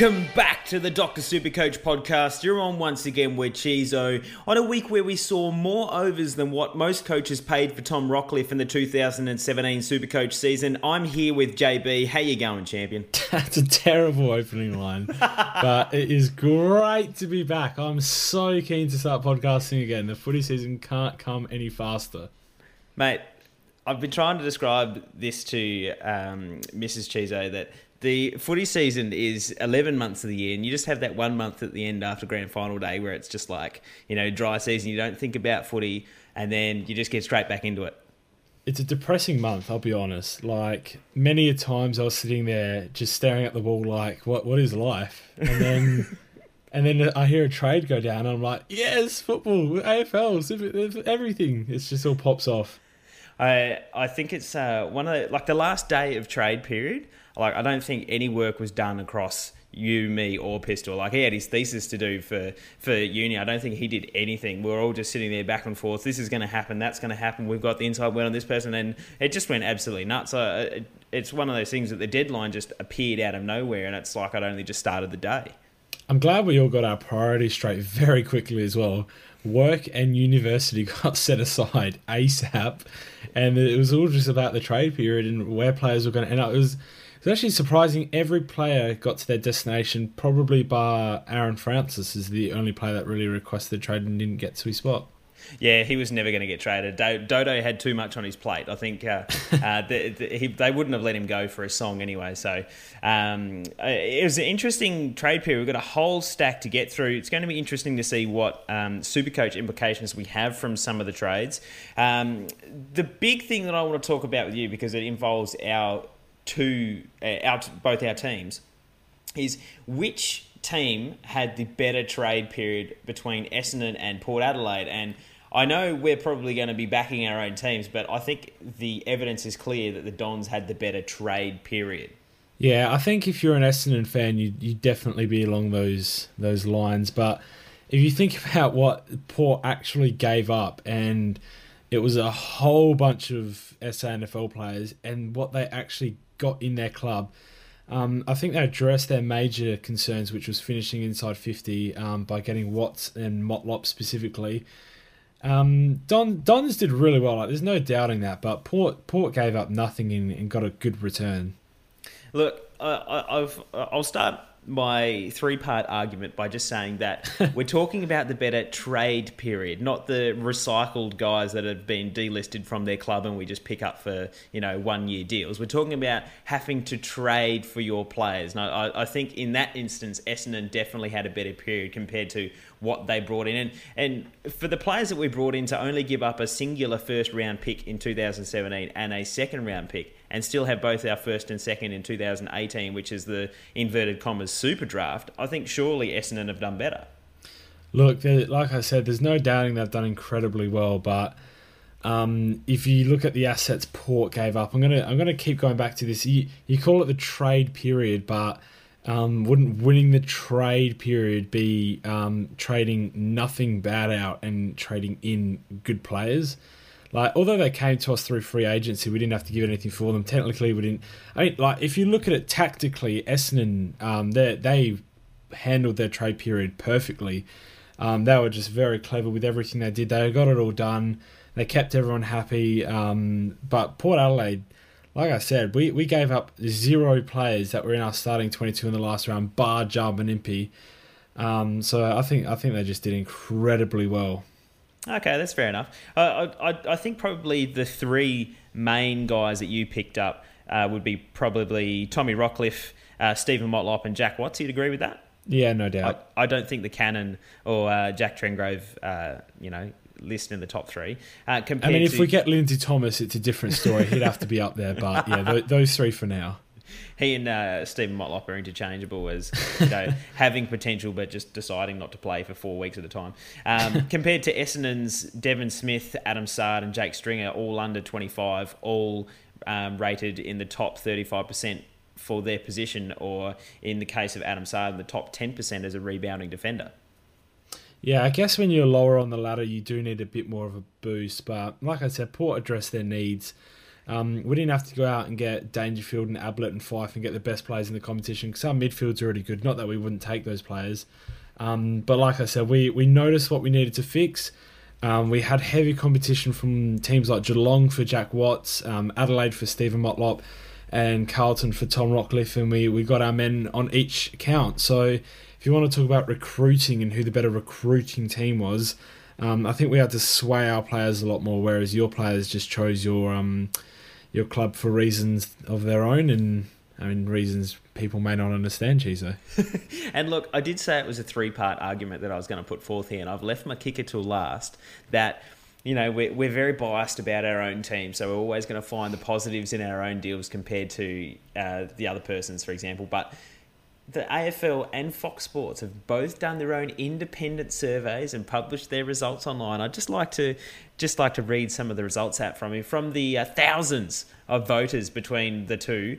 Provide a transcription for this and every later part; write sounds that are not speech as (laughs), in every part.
Welcome back to the Dr. Supercoach podcast. You're on once again with Chizo on a week where we saw more overs than what most coaches paid for Tom Rockliff in the 2017 Supercoach season. I'm here with JB. How you going, champion? (laughs) That's a terrible opening line, but it is great to be back. I'm so keen to start podcasting again. The footy season can't come any faster. Mate, I've been trying to describe this to um, Mrs. Chizo that the footy season is 11 months of the year and you just have that one month at the end after grand final day where it's just like you know dry season you don't think about footy and then you just get straight back into it. It's a depressing month i'll be honest. Like many a times i was sitting there just staring at the wall like what what is life? And then (laughs) and then i hear a trade go down and i'm like yes football afl everything. It's just all pops off. I I think it's uh, one of the, like the last day of trade period. Like I don't think any work was done across you, me, or Pistol. Like he had his thesis to do for for uni. I don't think he did anything. We are all just sitting there back and forth. This is going to happen. That's going to happen. We've got the inside word on this person, and it just went absolutely nuts. So it, it's one of those things that the deadline just appeared out of nowhere, and it's like I'd only just started the day. I'm glad we all got our priorities straight very quickly as well. Work and university (laughs) got set aside ASAP, and it was all just about the trade period and where players were going to end up. It was it's actually surprising every player got to their destination, probably bar Aaron Francis is the only player that really requested a trade and didn't get to his spot. Yeah, he was never going to get traded. Dodo had too much on his plate. I think uh, (laughs) uh, the, the, he, they wouldn't have let him go for a song anyway. So um, uh, it was an interesting trade period. We've got a whole stack to get through. It's going to be interesting to see what um, Supercoach implications we have from some of the trades. Um, the big thing that I want to talk about with you because it involves our two, uh, our both our teams, is which team had the better trade period between Essendon and Port Adelaide and I know we're probably going to be backing our own teams, but I think the evidence is clear that the Dons had the better trade period. Yeah, I think if you're an Essendon fan, you you definitely be along those those lines. But if you think (laughs) about what Port actually gave up, and it was a whole bunch of SANFL players, and what they actually got in their club, um, I think they addressed their major concerns, which was finishing inside 50 um, by getting Watts and Motlop specifically. Um, Don Dons did really well. Like, there's no doubting that. But Port Port gave up nothing and, and got a good return. Look, I, I've I'll start my three part argument by just saying that (laughs) we're talking about the better trade period, not the recycled guys that have been delisted from their club and we just pick up for, you know, one year deals. We're talking about having to trade for your players. And I, I think in that instance, Essendon definitely had a better period compared to what they brought in. And, and for the players that we brought in to only give up a singular first round pick in 2017 and a second round pick and still have both our first and second in 2018, which is the inverted commas super draft, I think surely Essendon have done better. Look, like I said, there's no doubting they've done incredibly well, but um, if you look at the assets Port gave up, I'm gonna I'm gonna keep going back to this. You, you call it the trade period, but um, wouldn't winning the trade period be um, trading nothing bad out and trading in good players? Like, although they came to us through free agency, we didn't have to give anything for them. Technically, we didn't. I mean, like, if you look at it tactically, Essendon, um, they they handled their trade period perfectly. Um, they were just very clever with everything they did. They got it all done. They kept everyone happy. Um, but Port Adelaide, like I said, we, we gave up zero players that were in our starting 22 in the last round, bar and Impey. Um, so I think I think they just did incredibly well. Okay, that's fair enough. Uh, I, I think probably the three main guys that you picked up uh, would be probably Tommy Rockliff, uh, Stephen Motlop, and Jack Watts. You'd agree with that? Yeah, no doubt. I, I don't think the Cannon or uh, Jack Trengove, uh, you know, list in the top three. Uh, I mean, if to... we get Lindsay Thomas, it's a different story. He'd have to be up there, but yeah, th- those three for now. He and uh, Stephen Motlop are interchangeable as you know, (laughs) having potential, but just deciding not to play for four weeks at a time. Um, (laughs) compared to Essendon's Devon Smith, Adam Saad, and Jake Stringer, all under 25, all um, rated in the top 35% for their position, or in the case of Adam Saad, the top 10% as a rebounding defender. Yeah, I guess when you're lower on the ladder, you do need a bit more of a boost. But like I said, Port addressed their needs. Um, we didn't have to go out and get Dangerfield and Ablett and Fyfe and get the best players in the competition because our midfield's are already good. Not that we wouldn't take those players. Um, but like I said, we, we noticed what we needed to fix. Um, we had heavy competition from teams like Geelong for Jack Watts, um, Adelaide for Stephen Motlop, and Carlton for Tom Rockliff, and we, we got our men on each count. So if you want to talk about recruiting and who the better recruiting team was, um, I think we had to sway our players a lot more, whereas your players just chose your um, your club for reasons of their own and I mean reasons people may not understand, Chizo. (laughs) and look, I did say it was a three part argument that I was going to put forth here, and I've left my kicker till last. That you know we're, we're very biased about our own team, so we're always going to find the positives in our own deals compared to uh, the other person's, for example. But the AFL and Fox Sports have both done their own independent surveys and published their results online. I'd just like to just like to read some of the results out from you from the uh, thousands of voters between the two.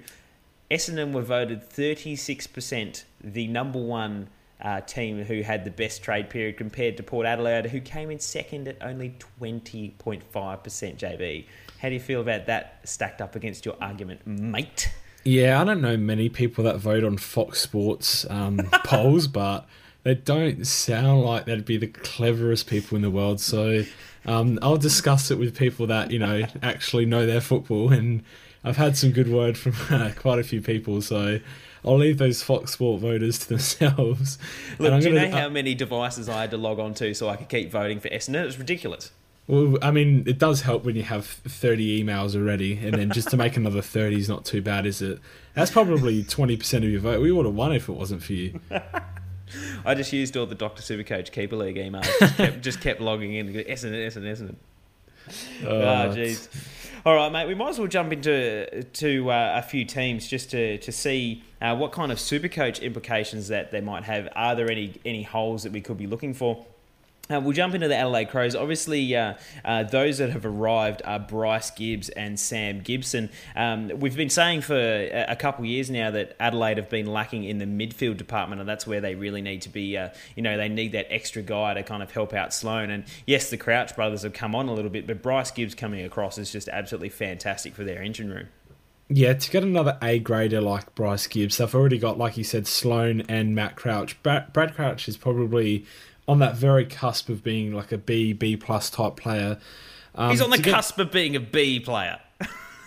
Essendon were voted 36% the number one uh, team who had the best trade period compared to Port Adelaide, who came in second at only 20.5%. JB, how do you feel about that stacked up against your argument, mate? Yeah, I don't know many people that vote on Fox Sports um, (laughs) polls, but they don't sound like they'd be the cleverest people in the world. So um, I'll discuss it with people that you know (laughs) actually know their football, and I've had some good word from (laughs) uh, quite a few people. So I'll leave those Fox Sport voters to themselves. Look, do you know uh, how many devices I had to log on to so I could keep voting for Essendon? It's ridiculous. Well, I mean, it does help when you have 30 emails already, and then just to make another 30 is not too bad, is it? That's probably 20% of your vote. We would have won if it wasn't for you. (laughs) I just used all the Dr. Supercoach Keeper League emails. Just kept, (laughs) just kept logging in. Essendon, Essendon, Essendon. Oh, jeez. All right, mate. We might as well jump into to uh, a few teams just to to see uh, what kind of Supercoach implications that they might have. Are there any any holes that we could be looking for? Uh, we'll jump into the Adelaide Crows. Obviously, uh, uh, those that have arrived are Bryce Gibbs and Sam Gibson. Um, we've been saying for a, couple of years now that Adelaide have been lacking in the midfield department, and that's where they really need to be. Uh, you know, they need that extra guy to kind of help out Sloane. And yes, the Crouch brothers have come on a little bit, but Bryce Gibbs coming across is just absolutely fantastic for their engine room. Yeah, to get another A grader like Bryce Gibbs, they've already got, like you said, Sloane and Matt Crouch. Brad, Brad Crouch is probably on that very cusp of being like a B B plus type player. Um, He's on the cusp get... of being a B player.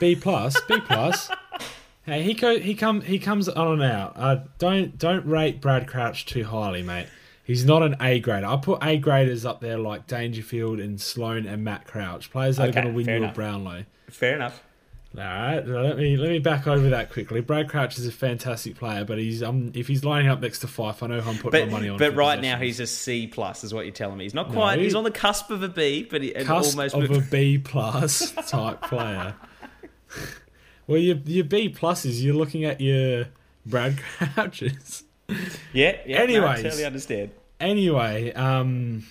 B plus, B plus. (laughs) hey, he co- he come he comes on and out. Uh, don't don't rate Brad Crouch too highly, mate. He's not an A grader. I put A graders up there like Dangerfield and Sloane and Matt Crouch, players that okay, are going to win you enough. Brownlow. Fair enough. All right, let me let me back over that quickly. Brad Crouch is a fantastic player, but he's um if he's lining up next to Fyfe, I know I'm putting but, my money on. But right now he's a C plus, is what you're telling me. He's not quite. No, he's on the cusp of a B, but he, cusp almost of a B plus (laughs) type player. (laughs) well, your your B pluses, you're looking at your Brad Crouches. (laughs) Yeah. yeah anyway, no, totally understand. Anyway, um,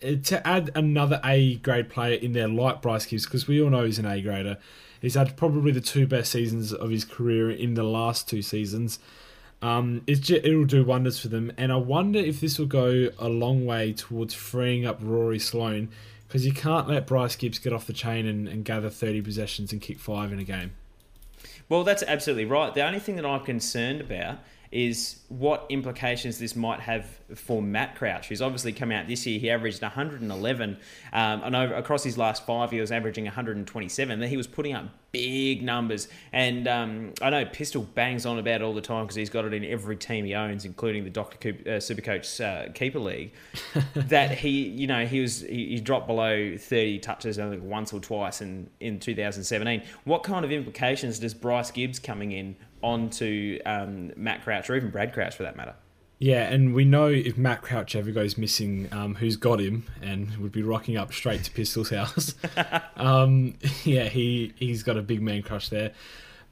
to add another A grade player in there like Bryce Gibbs, because we all know he's an A grader He's had probably the two best seasons of his career in the last two seasons. Um, just, it'll do wonders for them, and I wonder if this will go a long way towards freeing up Rory Sloane because you can't let Bryce Gibbs get off the chain and, and gather 30 possessions and kick five in a game. Well, that's absolutely right. The only thing that I'm concerned about is what implications this might have for Matt Crouch, who's obviously come out this year. He averaged 111, um, and over, across his last five, he was averaging 127. Then he was putting up big numbers, and um, I know Pistol bangs on about it all the time because he's got it in every team he owns, including the Doctor Coop, uh, Supercoach uh, Keeper League. (laughs) that he, you know, he was he, he dropped below 30 touches only once or twice in in 2017. What kind of implications does Bryce Gibbs coming in onto um, Matt Crouch or even Brad Crouch for that matter. Yeah, and we know if Matt Crouch ever goes missing, um, who's got him and would be rocking up straight to Pistol's house. (laughs) um, (laughs) yeah, he he's got a big man crush there.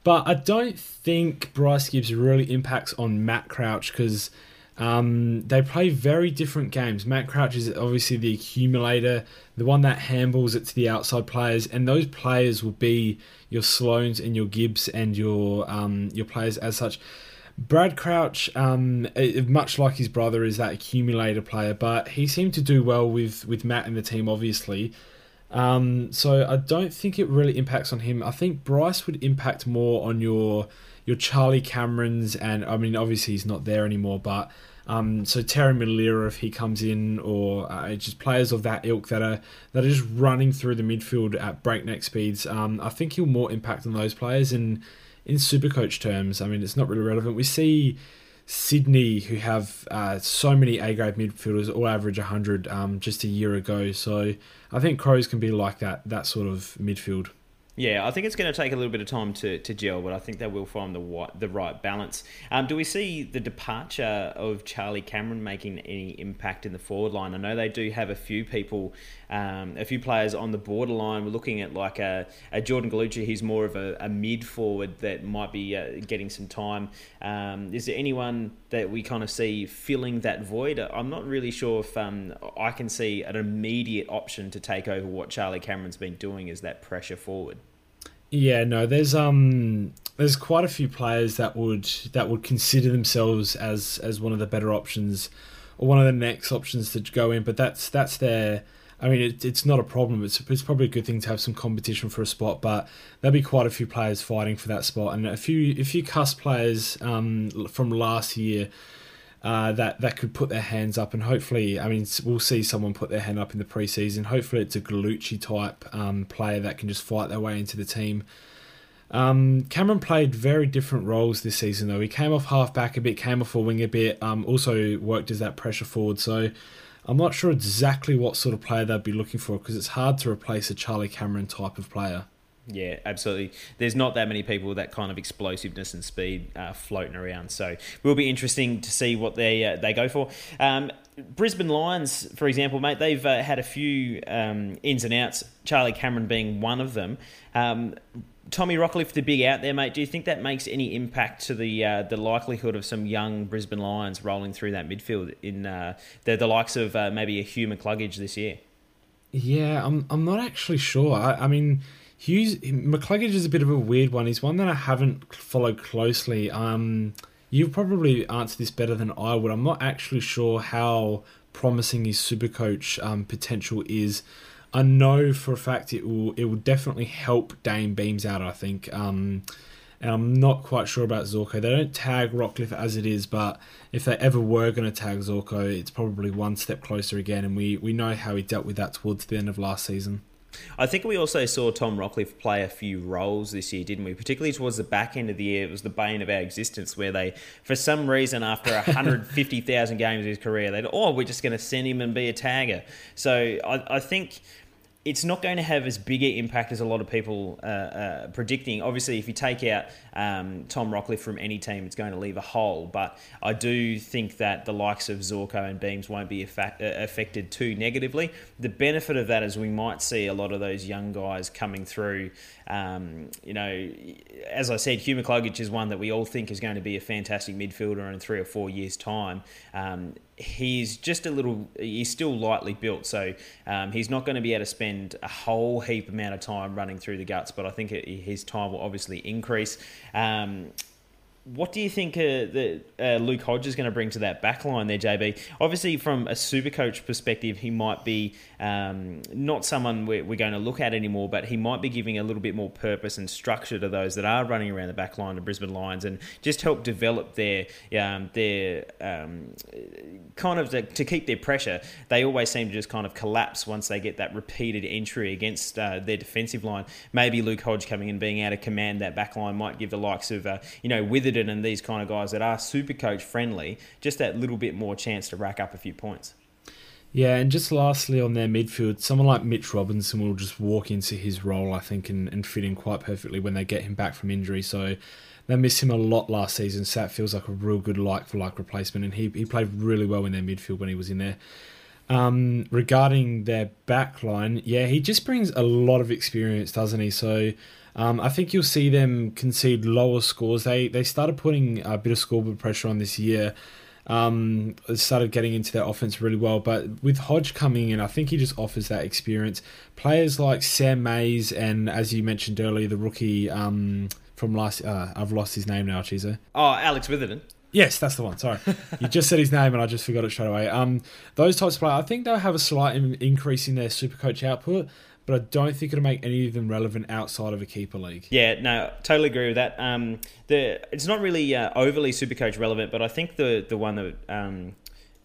But I don't think Bryce Gibbs really impacts on Matt Crouch because um, they play very different games. Matt Crouch is obviously the accumulator, the one that handles it to the outside players, and those players will be your Sloanes and your Gibbs and your um, your players as such. Brad Crouch, um, much like his brother, is that accumulator player, but he seemed to do well with, with Matt and the team, obviously. Um, so I don't think it really impacts on him. I think Bryce would impact more on your your Charlie Camerons, and I mean obviously he's not there anymore, but um, so Terry Milera if he comes in, or uh, just players of that ilk that are that are just running through the midfield at breakneck speeds. Um, I think he'll more impact on those players. And in super coach terms, I mean it's not really relevant. We see Sydney who have uh, so many A grade midfielders, all average 100 um, just a year ago. So I think Crows can be like that that sort of midfield. Yeah, I think it's going to take a little bit of time to, to gel, but I think they will find the the right balance. Um, do we see the departure of Charlie Cameron making any impact in the forward line? I know they do have a few people, um, a few players on the borderline. We're looking at like a, a Jordan Gallucci. He's more of a, a mid forward that might be uh, getting some time. Um, is there anyone that we kind of see filling that void? I'm not really sure if um, I can see an immediate option to take over what Charlie Cameron's been doing as that pressure forward. Yeah, no, there's um there's quite a few players that would that would consider themselves as as one of the better options or one of the next options to go in, but that's that's their I mean, it, it's not a problem. It's, it's probably a good thing to have some competition for a spot, but there'll be quite a few players fighting for that spot, and a few a few cusp players um, from last year uh, that that could put their hands up, and hopefully, I mean, we'll see someone put their hand up in the preseason. Hopefully, it's a Gallucci type um, player that can just fight their way into the team. Um, Cameron played very different roles this season, though. He came off half back a bit, came off a wing a bit, um, also worked as that pressure forward. So I'm not sure exactly what sort of player they'd be looking for because it's hard to replace a Charlie Cameron type of player. Yeah, absolutely. There's not that many people with that kind of explosiveness and speed uh, floating around, so it will be interesting to see what they uh, they go for. Um, Brisbane Lions, for example, mate, they've uh, had a few um, ins and outs. Charlie Cameron being one of them. Um, Tommy Rockliff, the big out there, mate. Do you think that makes any impact to the uh, the likelihood of some young Brisbane Lions rolling through that midfield in uh, the the likes of uh, maybe a Hugh McCluggage this year? Yeah, I'm I'm not actually sure. I, I mean Hughes McCluggage is a bit of a weird one. He's one that I haven't followed closely. Um, you probably answer this better than I would. I'm not actually sure how promising his super coach um, potential is. I know for a fact it will it will definitely help Dayne Beams out. I think, um, and I'm not quite sure about Zorko. They don't tag Rockliff as it is, but if they ever were going to tag Zorko, it's probably one step closer again. And we we know how he dealt with that towards the end of last season. I think we also saw Tom Rockliff play a few roles this year, didn't we? Particularly towards the back end of the year, it was the bane of our existence where they, for some reason, after 150,000 games of his career, they oh, we're just going to send him and be a tagger. So I, I think it's not going to have as big an impact as a lot of people uh, uh, predicting. Obviously, if you take out um, Tom Rockliff from any team, it's going to leave a hole. But I do think that the likes of Zorko and Beams won't be effect- uh, affected too negatively. The benefit of that is we might see a lot of those young guys coming through. Um, you know, as I said, Hugh McCluggage is one that we all think is going to be a fantastic midfielder in three or four years' time. Um, he's just a little he's still lightly built so um, he's not going to be able to spend a whole heap amount of time running through the guts but i think it, his time will obviously increase. Um, what do you think uh, that uh, Luke Hodge is going to bring to that backline there, JB? Obviously, from a super coach perspective, he might be um, not someone we're, we're, going to look at anymore, but he might be giving a little bit more purpose and structure to those that are running around the backline of Brisbane Lions and just help develop their um, their um, kind of to, to, keep their pressure. They always seem to just kind of collapse once they get that repeated entry against uh, their defensive line. Maybe Luke Hodge coming in being able to command that backline might give the likes of uh, you know Witherden and these kind of guys that are super coach friendly just that little bit more chance to rack up a few points. Yeah, and just lastly on their midfield, someone like Mitch Robinson will just walk into his role, I think, and, and fit in quite perfectly when they get him back from injury. So they missed him a lot last season. So that feels like a real good like for like replacement, and he, he played really well in their midfield when he was in there. Um, regarding their back line, yeah, he just brings a lot of experience, doesn't he? So um, I think you'll see them concede lower scores. They they started putting a bit of scoreboard pressure on this year. Um, started getting into their offense really well, but with Hodge coming in, I think he just offers that experience. Players like Sam Mayes and, as you mentioned earlier, the rookie um, from last. Uh, I've lost his name now, Chizo. Oh, Alex Witherden. Yes, that's the one. Sorry, (laughs) you just said his name and I just forgot it straight away. Um, those types of players, I think they'll have a slight increase in their super coach output, but I don't think it'll make any of them relevant outside of a keeper league. Yeah, no, totally agree with that. Um, the it's not really uh, overly Supercoach relevant, but I think the the one that um,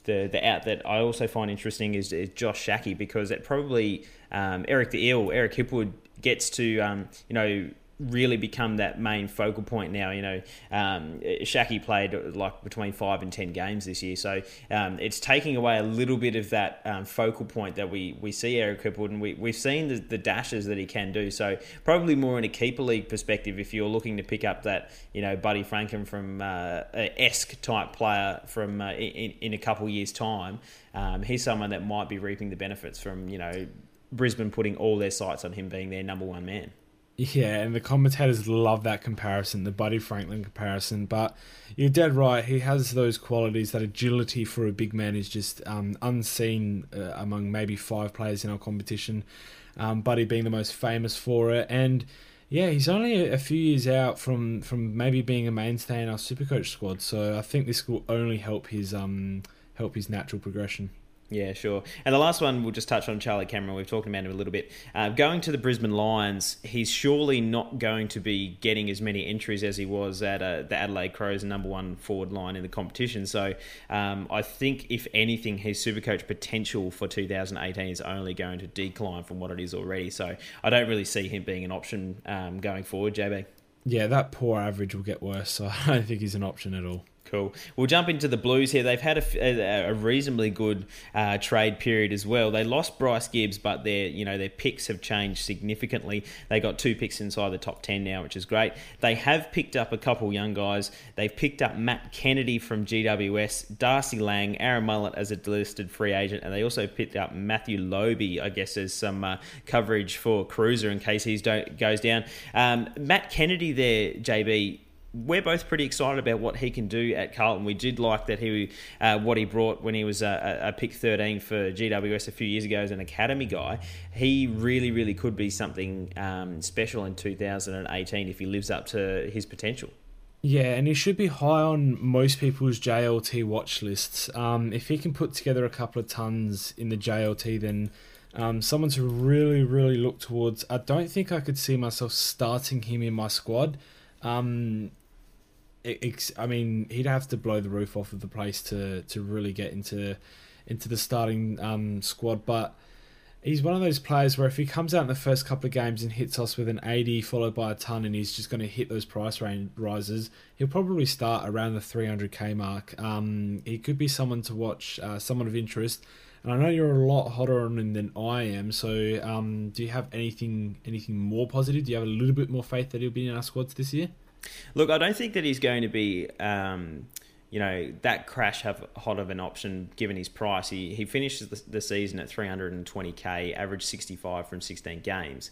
the the out that I also find interesting is, is Josh Schache because it probably um, Eric the Eel, Eric Hipwood gets to um, you know really become that main focal point now. You know, um, Schache played like between five and ten games this year, so um, it's taking away a little bit of that um, focal point that we, we see Eric Hipwood, and we, we've seen the, the dashes that he can do. So probably more in a keeper league perspective, if you're looking to pick up that you know Buddy Franklin from uh, esque type player from uh, in, in a couple years time, um, he's someone that might be reaping the benefits from you know. Brisbane putting all their sights on him being their number one man. Yeah, and the commentators love that comparison, the Buddy Franklin comparison. But you're dead right. He has those qualities. That agility for a big man is just um, unseen uh, among maybe five players in our competition. Um, Buddy being the most famous for it, and yeah, he's only a few years out from from maybe being a mainstay in our Supercoach squad. So I think this will only help his um help his natural progression. Yeah, sure. And the last one we'll just touch on Charlie Cameron. We've talked about him a little bit. Uh, going to the Brisbane Lions, he's surely not going to be getting as many entries as he was at uh, the Adelaide Crows, number one forward line in the competition. So um, I think, if anything, his Supercoach potential for 2018 is only going to decline from what it is already. So I don't really see him being an option um, going forward, JB. Yeah, that poor average will get worse. So (laughs) I don't think he's an option at all. Cool. We'll jump into the Blues here. They've had a, a reasonably good uh, trade period as well. They lost Bryce Gibbs, but their you know their picks have changed significantly. They got two picks inside the top ten now, which is great. They have picked up a couple young guys. They've picked up Matt Kennedy from GWS, Darcy Lang, Aaron Mullett as a delisted free agent, and they also picked up Matthew Lobbe, I guess, as some uh, coverage for Cruiser in case he goes down. Um, Matt Kennedy there, JB we're both pretty excited about what he can do at Carlton. We did like that he uh, what he brought when he was a, a, pick 13 for GWS a few years ago as an academy guy. He really, really could be something um, special in 2018 if he lives up to his potential. Yeah, and he should be high on most people's JLT watch lists. Um, if he can put together a couple of tons in the JLT, then um, someone to really, really look towards. I don't think I could see myself starting him in my squad. Um, I mean, he'd have to blow the roof off of the place to to really get into into the starting um, squad. But he's one of those players where if he comes out in the first couple of games and hits us with an 80 followed by a ton, and he's just going to hit those price range rises, he'll probably start around the 300k mark. Um, he could be someone to watch, uh, someone of interest. And I know you're a lot hotter on him than I am. So, um, do you have anything anything more positive? Do you have a little bit more faith that he'll be in our squads this year? Look, I don't think that he's going to be, um, you know, that crash have hot of an option given his price. He he finishes the, the season at 320k, average 65 from 16 games.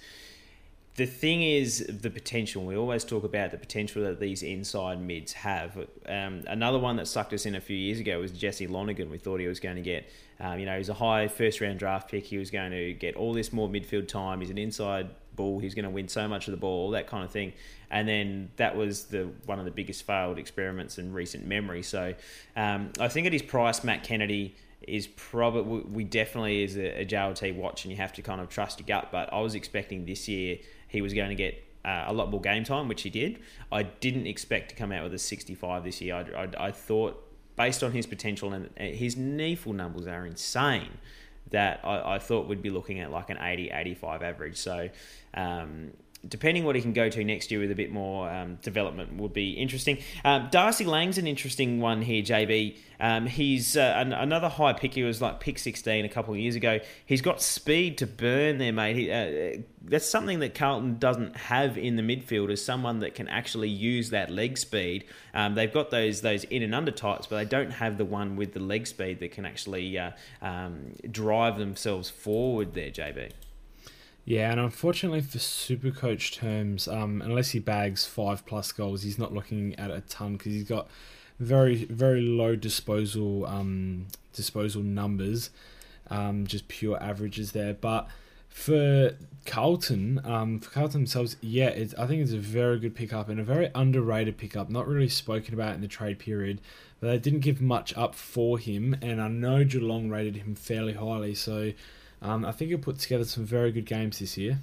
The thing is the potential. We always talk about the potential that these inside mids have. Um, another one that sucked us in a few years ago was Jesse Lonergan. We thought he was going to get, um, you know, he's a high first round draft pick. He was going to get all this more midfield time. He's an inside ball. He's going to win so much of the ball, all that kind of thing and then that was the one of the biggest failed experiments in recent memory. So um, I think at his price, Matt Kennedy is probably we definitely is a, a JLT watch, and you have to kind of trust your gut. But I was expecting this year he was going to get uh, a lot more game time, which he did. I didn't expect to come out with a 65 this year. I, I, I thought, based on his potential and his NEAFL numbers are insane, that I, I, thought we'd be looking at like an 80, 85 average. So um, depending what he can go to next year with a bit more um, development would be interesting. Um, Darcy Lang's an interesting one here, JB. Um, he's uh, an, another high pick. He was like pick 16 a couple of years ago. He's got speed to burn there, mate. He, uh, that's something that Carlton doesn't have in the midfield is someone that can actually use that leg speed. Um, they've got those those in and under types, but they don't have the one with the leg speed that can actually uh, um, drive themselves forward there, JB. Yeah, and unfortunately for super coach terms, um, unless he bags five plus goals, he's not looking at a ton because he's got very very low disposal um, disposal numbers, um, just pure averages there. But for Carlton, um, for Carlton themselves, yeah, it's, I think it's a very good pickup and a very underrated pickup. Not really spoken about in the trade period, but they didn't give much up for him. And I know Geelong rated him fairly highly, so Um, I think he'll put together some very good games this year.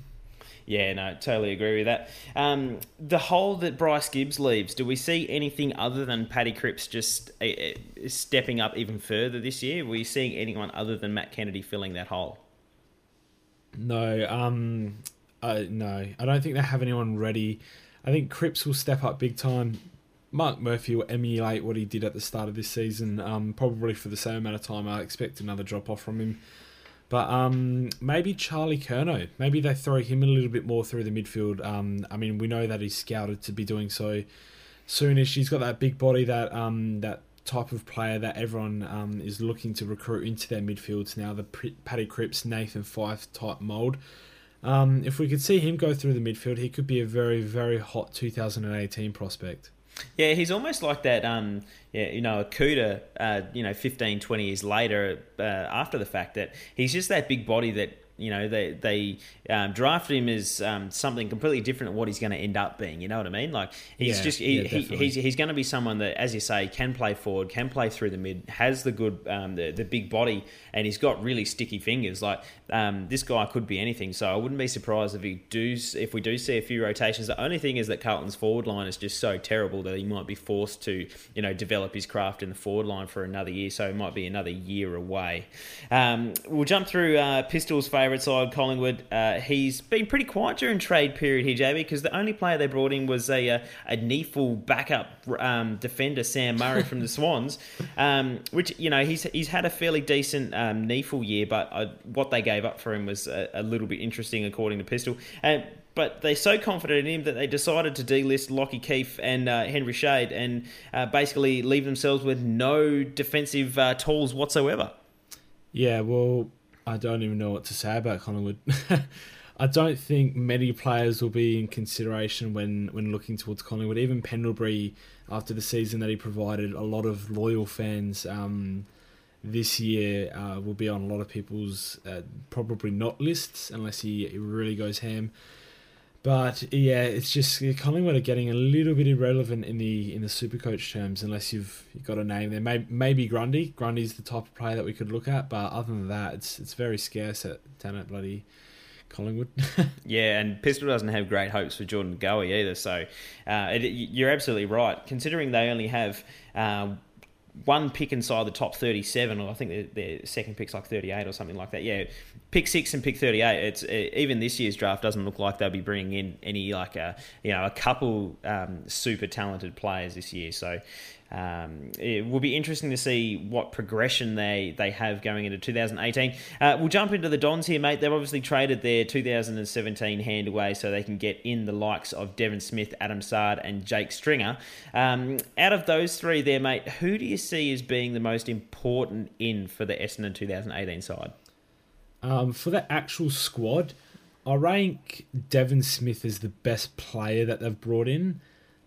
Yeah, no, totally agree with that. Um, the hole that Bryce Gibbs leaves, do we see anything other than Paddy Cripps just uh, stepping up even further this year? Are we seeing anyone other than Matt Kennedy filling that hole? No, um, uh, no, I don't think they have anyone ready. I think Cripps will step up big time. Mark Murphy will emulate what he did at the start of this season, um, probably for the same amount of time. I expect another drop off from him. But um, maybe Charlie Curnow. Maybe they throw him a little bit more through the midfield. Um, I mean, we know that he's scouted to be doing so soonish. He's got that big body, that um, that type of player that everyone um, is looking to recruit into their midfields now. The Paddy Cripps, Nathan Fyfe type mould. Um, if we could see him go through the midfield, he could be a very, very hot 2018 prospect. Yeah, he's almost like that. Um, yeah, you know, Akuta, uh, you know, 15, 20 years later, uh, after the fact, that he's just that big body that you know, they they um, drafted him as um, something completely different than what he's going to end up being. You know what I mean? Like he's yeah, just he, yeah, he, he's he's going to be someone that, as you say, can play forward, can play through the mid, has the good um, the the big body, and he's got really sticky fingers. Like um, this guy could be anything. So I wouldn't be surprised if he do if we do see a few rotations. The only thing is that Carlton's forward line is just so terrible that he might be forced to you know develop his craft in the forward line for another year. So it might be another year away. Um, we'll jump through uh, Pistols' favourite side, Collingwood. Uh, he's been pretty quiet during trade period here, JB, because the only player they brought in was a, uh, a, a backup um, defender, Sam Murray from the Swans, (laughs) um, which, you know, he's he's had a fairly decent um, year, but uh, what they gave up for him was a, a, little bit interesting, according to Pistol. And but they're so confident in him that they decided to delist Lockie Keeffe and uh, Henry Schade and uh, basically leave themselves with no defensive uh, tools whatsoever. Yeah, well, I don't even know what to say about Collingwood. (laughs) I don't think many players will be in consideration when, when looking towards Collingwood. Even Pendlebury, after the season that he provided, a lot of loyal fans um, this year uh, will be on a lot of people's uh, probably not lists unless he, really goes ham. But yeah, it's just Collingwood are getting a little bit irrelevant in the in the super coach terms unless you've, got a name there. Maybe, maybe Grundy. Grundy's the type of player that we could look at, but other than that, it's it's very scarce at down at bloody Collingwood. (laughs) yeah, and Pistol doesn't have great hopes for Jordan Goey either. So uh, it, you're absolutely right. Considering they only have uh, one pick inside the top 37, or I think their, second pick's like 38 or something like that. Yeah, pick six and pick 38. It's even this year's draft doesn't look like they'll be bringing in any like a you know a couple um, super talented players this year. So um, it will be interesting to see what progression they, they have going into 2018. Uh, we'll jump into the Dons here, mate. They've obviously traded their 2017 hand away so they can get in the likes of Devon Smith, Adam Saad, and Jake Stringer. Um, out of those three there, mate, who do you see as being the most important in for the Essendon 2018 side? Um, for the actual squad, I rank Devon Smith as the best player that they've brought in.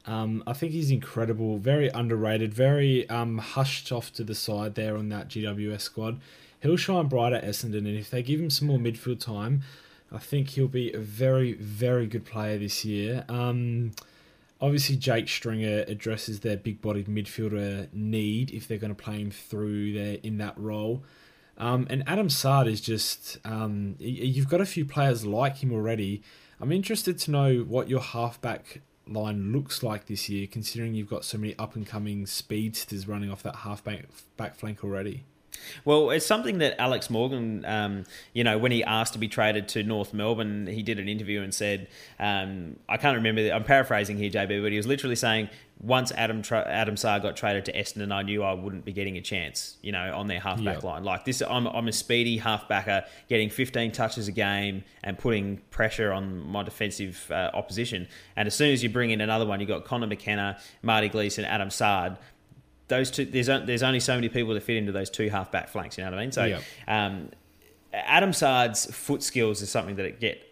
Um, I think he's incredible, very underrated, very um, hushed off to the side there on that GWS squad. He'll shine bright at Essendon, and if they give him some more midfield time, I think he'll be a very, very good player this year. Um, obviously, Jake Stringer addresses their big-bodied midfielder need if they're going to play him through there in that role. Um, and Adam Saad is just um, you've got a few players like him already. I'm interested to know what your halfback line looks like this year, considering you've got so many up and coming speedsters running off that half back, back flank already. Well, it's something that Alex Morgan, um, you know, when he asked to be traded to North Melbourne, he did an interview and said, um, I can't remember, I'm paraphrasing here, JB, but he was literally saying, once Adam tra- Adam Saad got traded to Essendon, I knew I wouldn't be getting a chance, you know, on their halfback line. Like this, I'm, I'm a speedy halfbacker, getting 15 touches a game and putting pressure on my defensive uh, opposition. And as soon as you bring in another one, you got Connor McKenna, Marty Gleeson, Adam Saad. Those two, there's there's only so many people to fit into those two halfback flanks. You know what I mean? So, um, Adam Saad's foot skills is something that it get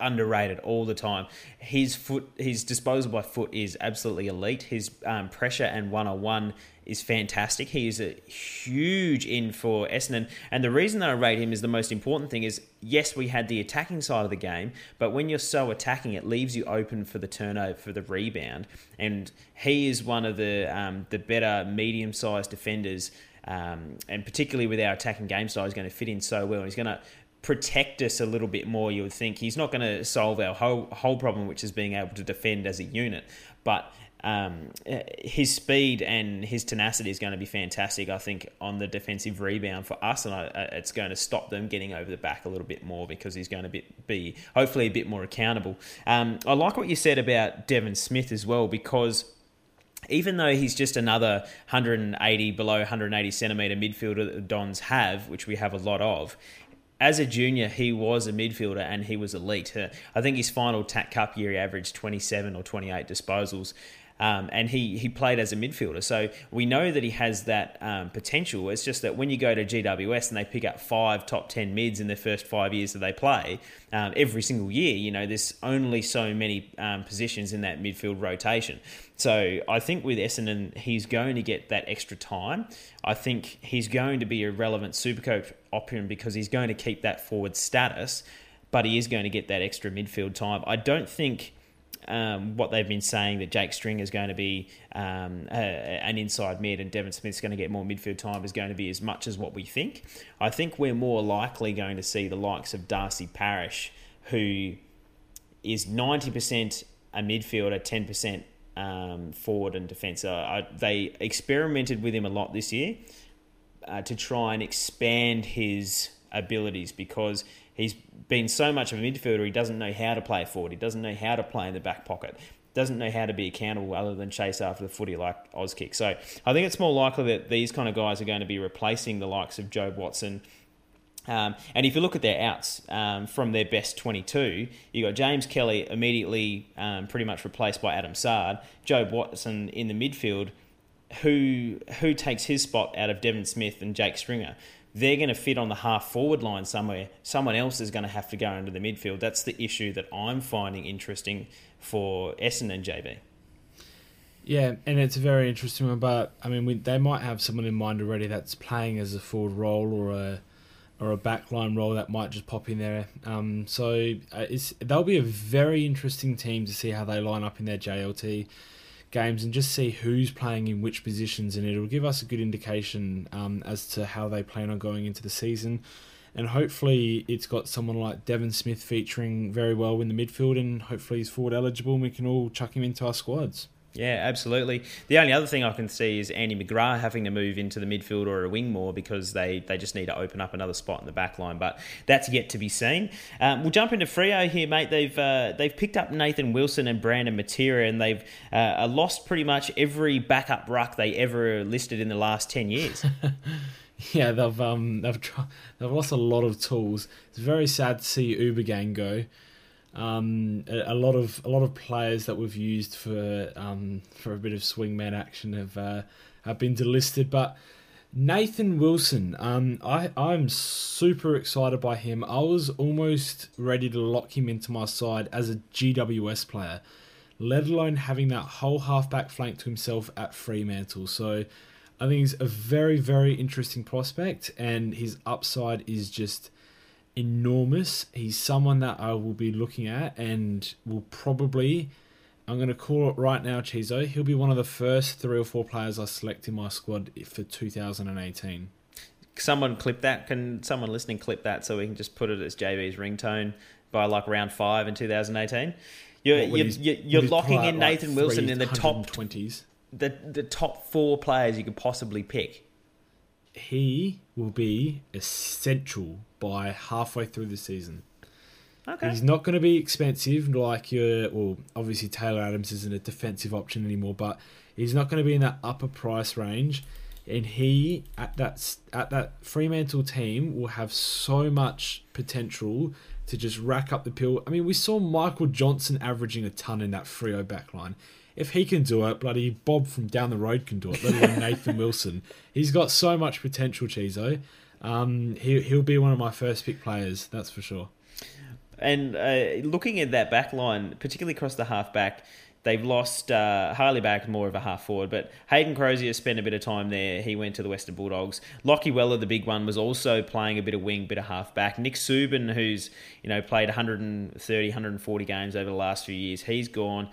underrated all the time. His foot, his disposal by foot is absolutely elite. His um, pressure and one on one is fantastic. He is a huge in for Essendon, and the reason that I rate him is the most important thing is yes, we had the attacking side of the game, but when you're so attacking, it leaves you open for the turnover, for the rebound, and he is one of the um, the better medium sized defenders. Um, and particularly with our attacking game style, he's going to fit in so well. He's going to protect us a little bit more. You would think he's not going to solve our whole whole problem, which is being able to defend as a unit, but um, his speed and his tenacity is going to be fantastic. I think on the defensive rebound for us, and I, it's going to stop them getting over the back a little bit more because he's going to be, be hopefully a bit more accountable. Um, I like what you said about Devon Smith as well because even though he's just another 180 below 180 centimeter midfielder that the Dons have, which we have a lot of, as a junior, he was a midfielder and he was elite. I think his final TAC Cup year, he averaged 27 or 28 disposals. Um, and he, he played as a midfielder. So we know that he has that um, potential. It's just that when you go to GWS and they pick up five top 10 mids in their first five years that they play, um, every single year, you know, there's only so many um, positions in that midfield rotation. So I think with Essendon, he's going to get that extra time. I think he's going to be a relevant supercoach option because he's going to keep that forward status, but he is going to get that extra midfield time. I don't think um, what they've been saying that Jake Stringer is going to be um, a, an inside mid and Devon Smith's going to get more midfield time is going to be as much as what we think. I think we're more likely going to see the likes of Darcy Parish, who is 90% a midfielder, 10% um, forward and defence. Uh, they experimented with him a lot this year uh, to try and expand his abilities because he's been so much of a midfielder, he doesn't know how to play forward. He doesn't know how to play in the back pocket. Doesn't know how to be accountable other than chase after the footy like Auskick. So I think it's more likely that these kind of guys are going to be replacing the likes of Jobe Watson. Um, and if you look at their outs um, from their best 22, you got James Kelly immediately um, pretty much replaced by Adam Saad, Jobe Watson in the midfield, who who takes his spot out of Devon Smith and Jake Stringer they're going to fit on the half forward line somewhere. Someone else is going to have to go into the midfield. That's the issue that I'm finding interesting for Essendon and JB. Yeah, and it's a very interesting one. But I mean, we, they might have someone in mind already that's playing as a forward role or a or a backline role that might just pop in there. Um, so uh, it's they'll be a very interesting team to see how they line up in their JLT games and just see who's playing in which positions, and it'll give us a good indication um, as to how they plan on going into the season. And hopefully, it's got someone like Devon Smith featuring very well in the midfield, and hopefully, he's forward eligible, and we can all chuck him into our squads. Yeah, absolutely. The only other thing I can see is Andy McGrath having to move into the midfield or a wing more because they, they just need to open up another spot in the back line. But that's yet to be seen. Um, we'll jump into Freo here, mate. They've uh, they've picked up Nathan Wilson and Brandon Matera, and they've uh, lost pretty much every backup ruck they ever listed in the last ten years. (laughs) yeah, they've um they've they've lost a lot of tools. It's very sad to see Ubergang go. Um, a, a, lot of a lot of players that we've used for um, for a bit of swingman action have uh, have been delisted, but Nathan Wilson, um, I I'm super excited by him. I was almost ready to lock him into my side as a GWS player, let alone having that whole halfback flank to himself at Fremantle. So I think he's a very very interesting prospect, and his upside is just enormous. He's someone that I will be looking at and will probably, I'm going to call it right now, Chizo. He'll be one of the first three or four players I select in my squad for 2018. Someone clip that. Can someone listening clip that so we can just put it as JB's ringtone by like round five in 2018? You're, you're, you're, you're locking in Nathan like Wilson in the top 20s. The, the top four players you could possibly pick he will be essential by halfway through the season. Okay. He's not going to be expensive like your well, obviously Taylor Adams isn't a defensive option anymore, but he's not going to be in that upper price range. And he at that at that Fremantle team will have so much potential to just rack up the pill. I mean, we saw Michael Johnson averaging a ton in that Freo backline if he can do it, bloody Bob from down the road can do it. Let alone (laughs) Nathan Wilson. He's got so much potential, Chizo. Um, he he'll be one of my first pick players. That's for sure. And uh, looking at that back line, particularly across the half back, they've lost uh, Harley back more of a half forward, but Hayden Crozier spent a bit of time there. He went to the Western Bulldogs. Lockie Weller, the big one, was also playing a bit of wing, bit of half back. Nick Suban, who's you know played 130, 140 games over the last few years, he's gone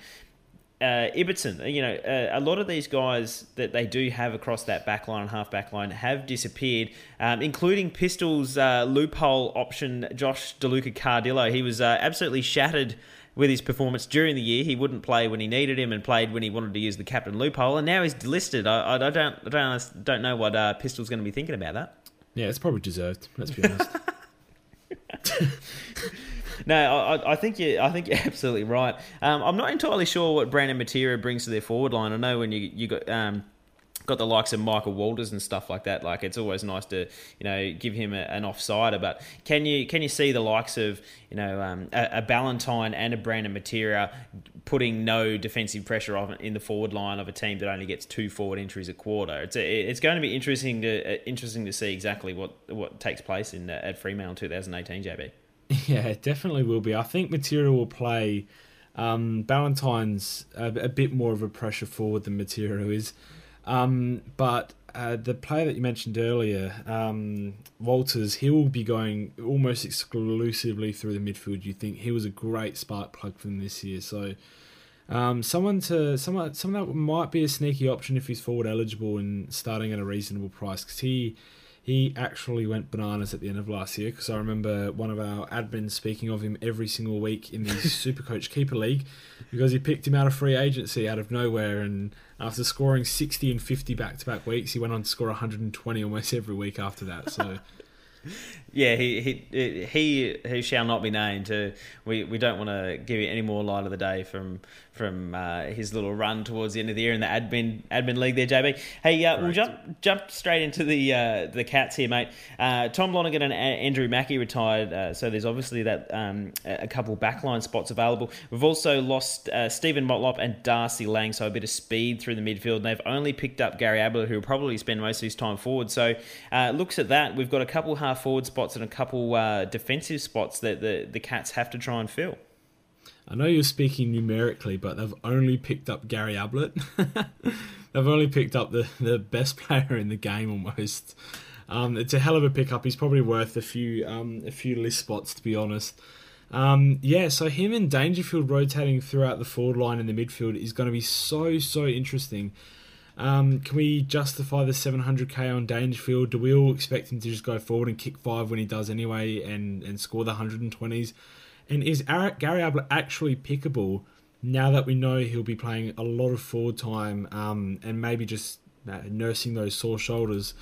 uh, Ibbotson, you know, uh, a lot of these guys that they do have across that back line and half back line have disappeared, um, including Pistols' uh, loophole option, Josh DeLuca Cardillo. He was uh, absolutely shattered with his performance during the year. He wouldn't play when he needed him and played when he wanted to use the captain loophole, and now he's delisted. I, I don't, I don't, don't know what uh, Pistols going to be thinking about that. Yeah, it's probably deserved. Let's be honest. (laughs) (laughs) no, I, I, think you. I think you're (laughs) absolutely right. Um, I'm not entirely sure what Brandon Matera brings to their forward line. I know when you you got. Um, got the likes of Michael Walters and stuff like that. Like it's always nice to you know give him a, an offsider. But can you can you see the likes of you know um, a, a Ballantyne and a Brandon Matera putting no defensive pressure on in the forward line of a team that only gets two forward entries a quarter? It's a, it's going to be interesting to uh, interesting to see exactly what what takes place in uh, at Fremantle 2018, JB. (laughs) Yeah, it definitely will be. I think Matera will play. Um, Ballantyne's a, a, bit more of a pressure forward than Matera is. Um, but uh, the player that you mentioned earlier, um, Walters, he will be going almost exclusively through the midfield. You think he was a great spark plug for them this year. So um, someone to someone someone that might be a sneaky option if he's forward eligible and starting at a reasonable price because he he actually went bananas at the end of last year because I remember one of our admins speaking of him every single week in the (laughs) Supercoach Keeper League because he picked him out of free agency out of nowhere and after scoring 60 and 50 back to back weeks he went on to score 120 almost every week after that so (laughs) yeah, he, he he he shall not be named. Uh, we we don't want to give you any more light of the day from from uh, his little run towards the end of the year in the admin admin league there, JB. Hey, uh, we'll jump jump straight into the uh, the cats here, mate. Uh, Tom Lonergan and Andrew Mackie retired, uh, so there's obviously that um, a couple backline spots available. We've also lost uh, Steven Motlop and Darcy Lang, so a bit of speed through the midfield. And they've only picked up Gary Ablett, who will probably spend most of his time forward. So looks at that, we've got a couple half forward spots and a couple defensive spots that the the Cats have to try and fill. I know you're speaking numerically, but they've only picked up Gary Ablett. (laughs) they've only picked up the, the best player in the game almost. Um, it's a hell of a pickup. He's probably worth a few um, a few list spots to be honest. Um, yeah, so him and Dangerfield rotating throughout the forward line in the midfield is going to be so so interesting. Um, can we justify the 700k on Dangerfield? Do we all expect him to just go forward and kick five when he does anyway and, and score the 120s? And is Gary Ablett actually pickable now that we know he'll be playing a lot of forward time um, and maybe just nursing those sore shoulders?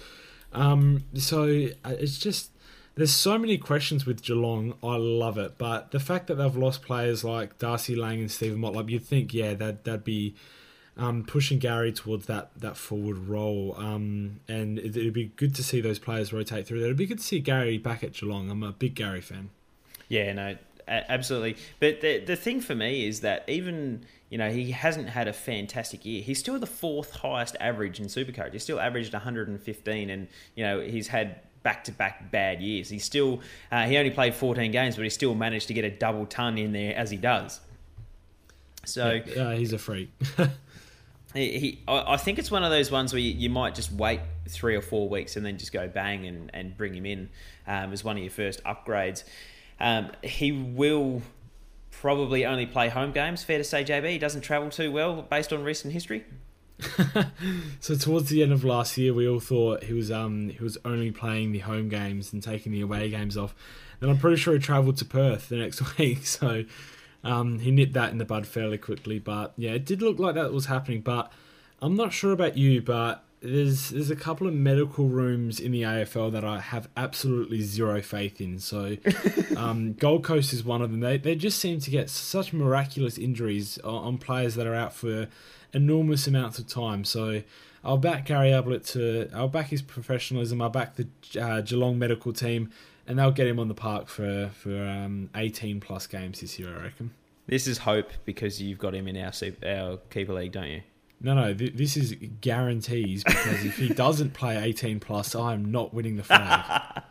Um, so uh, it's just there's so many questions with Geelong. I love it, but the fact that they've lost players like Darcy Lang and Steven Motlop, you'd think, yeah, that that'd be um, pushing Gary towards that that forward role. Um, and it, would be good to see those players rotate through. It'd be good to see Gary back at Geelong. I'm a big Gary fan. Yeah, no, absolutely. But the the thing for me is that even you know he hasn't had a fantastic year. He's still the fourth highest average in Supercoach. He's still averaged 115, and you know he's had back to back bad years. He's still uh, he only played 14 games, but he still managed to get a double ton in there as he does. So yeah, uh, he's a freak. (laughs) he, he, I think it's one of those ones where you, you, might just wait three or four weeks and then just go bang and, and bring him in um, as one of your first upgrades. Um, he will probably only play home games. Fair to say, JB, he doesn't travel too well based on recent history. (laughs) so towards the end of last year, we all thought he was um he was only playing the home games and taking the away games off. And I'm pretty sure he travelled to Perth the next (laughs) week, so um, he nipped that in the bud fairly quickly. But yeah, it did look like that was happening. But I'm not sure about you, but there's there's a couple of medical rooms in the AFL that I have absolutely zero faith in. So (laughs) um, Gold Coast is one of them. They they just seem to get such miraculous injuries on, on, players that are out for enormous amounts of time. So I'll back Gary Ablett to I'll back his professionalism. I'll back the uh, Geelong medical team, and they'll get him on the park for for um, 18 plus games this year. I reckon. This is hope because you've got him in our our keeper league, don't you? No, no, th- this is guarantees because if he (laughs) doesn't play 18 plus, I am not winning the flag. (laughs)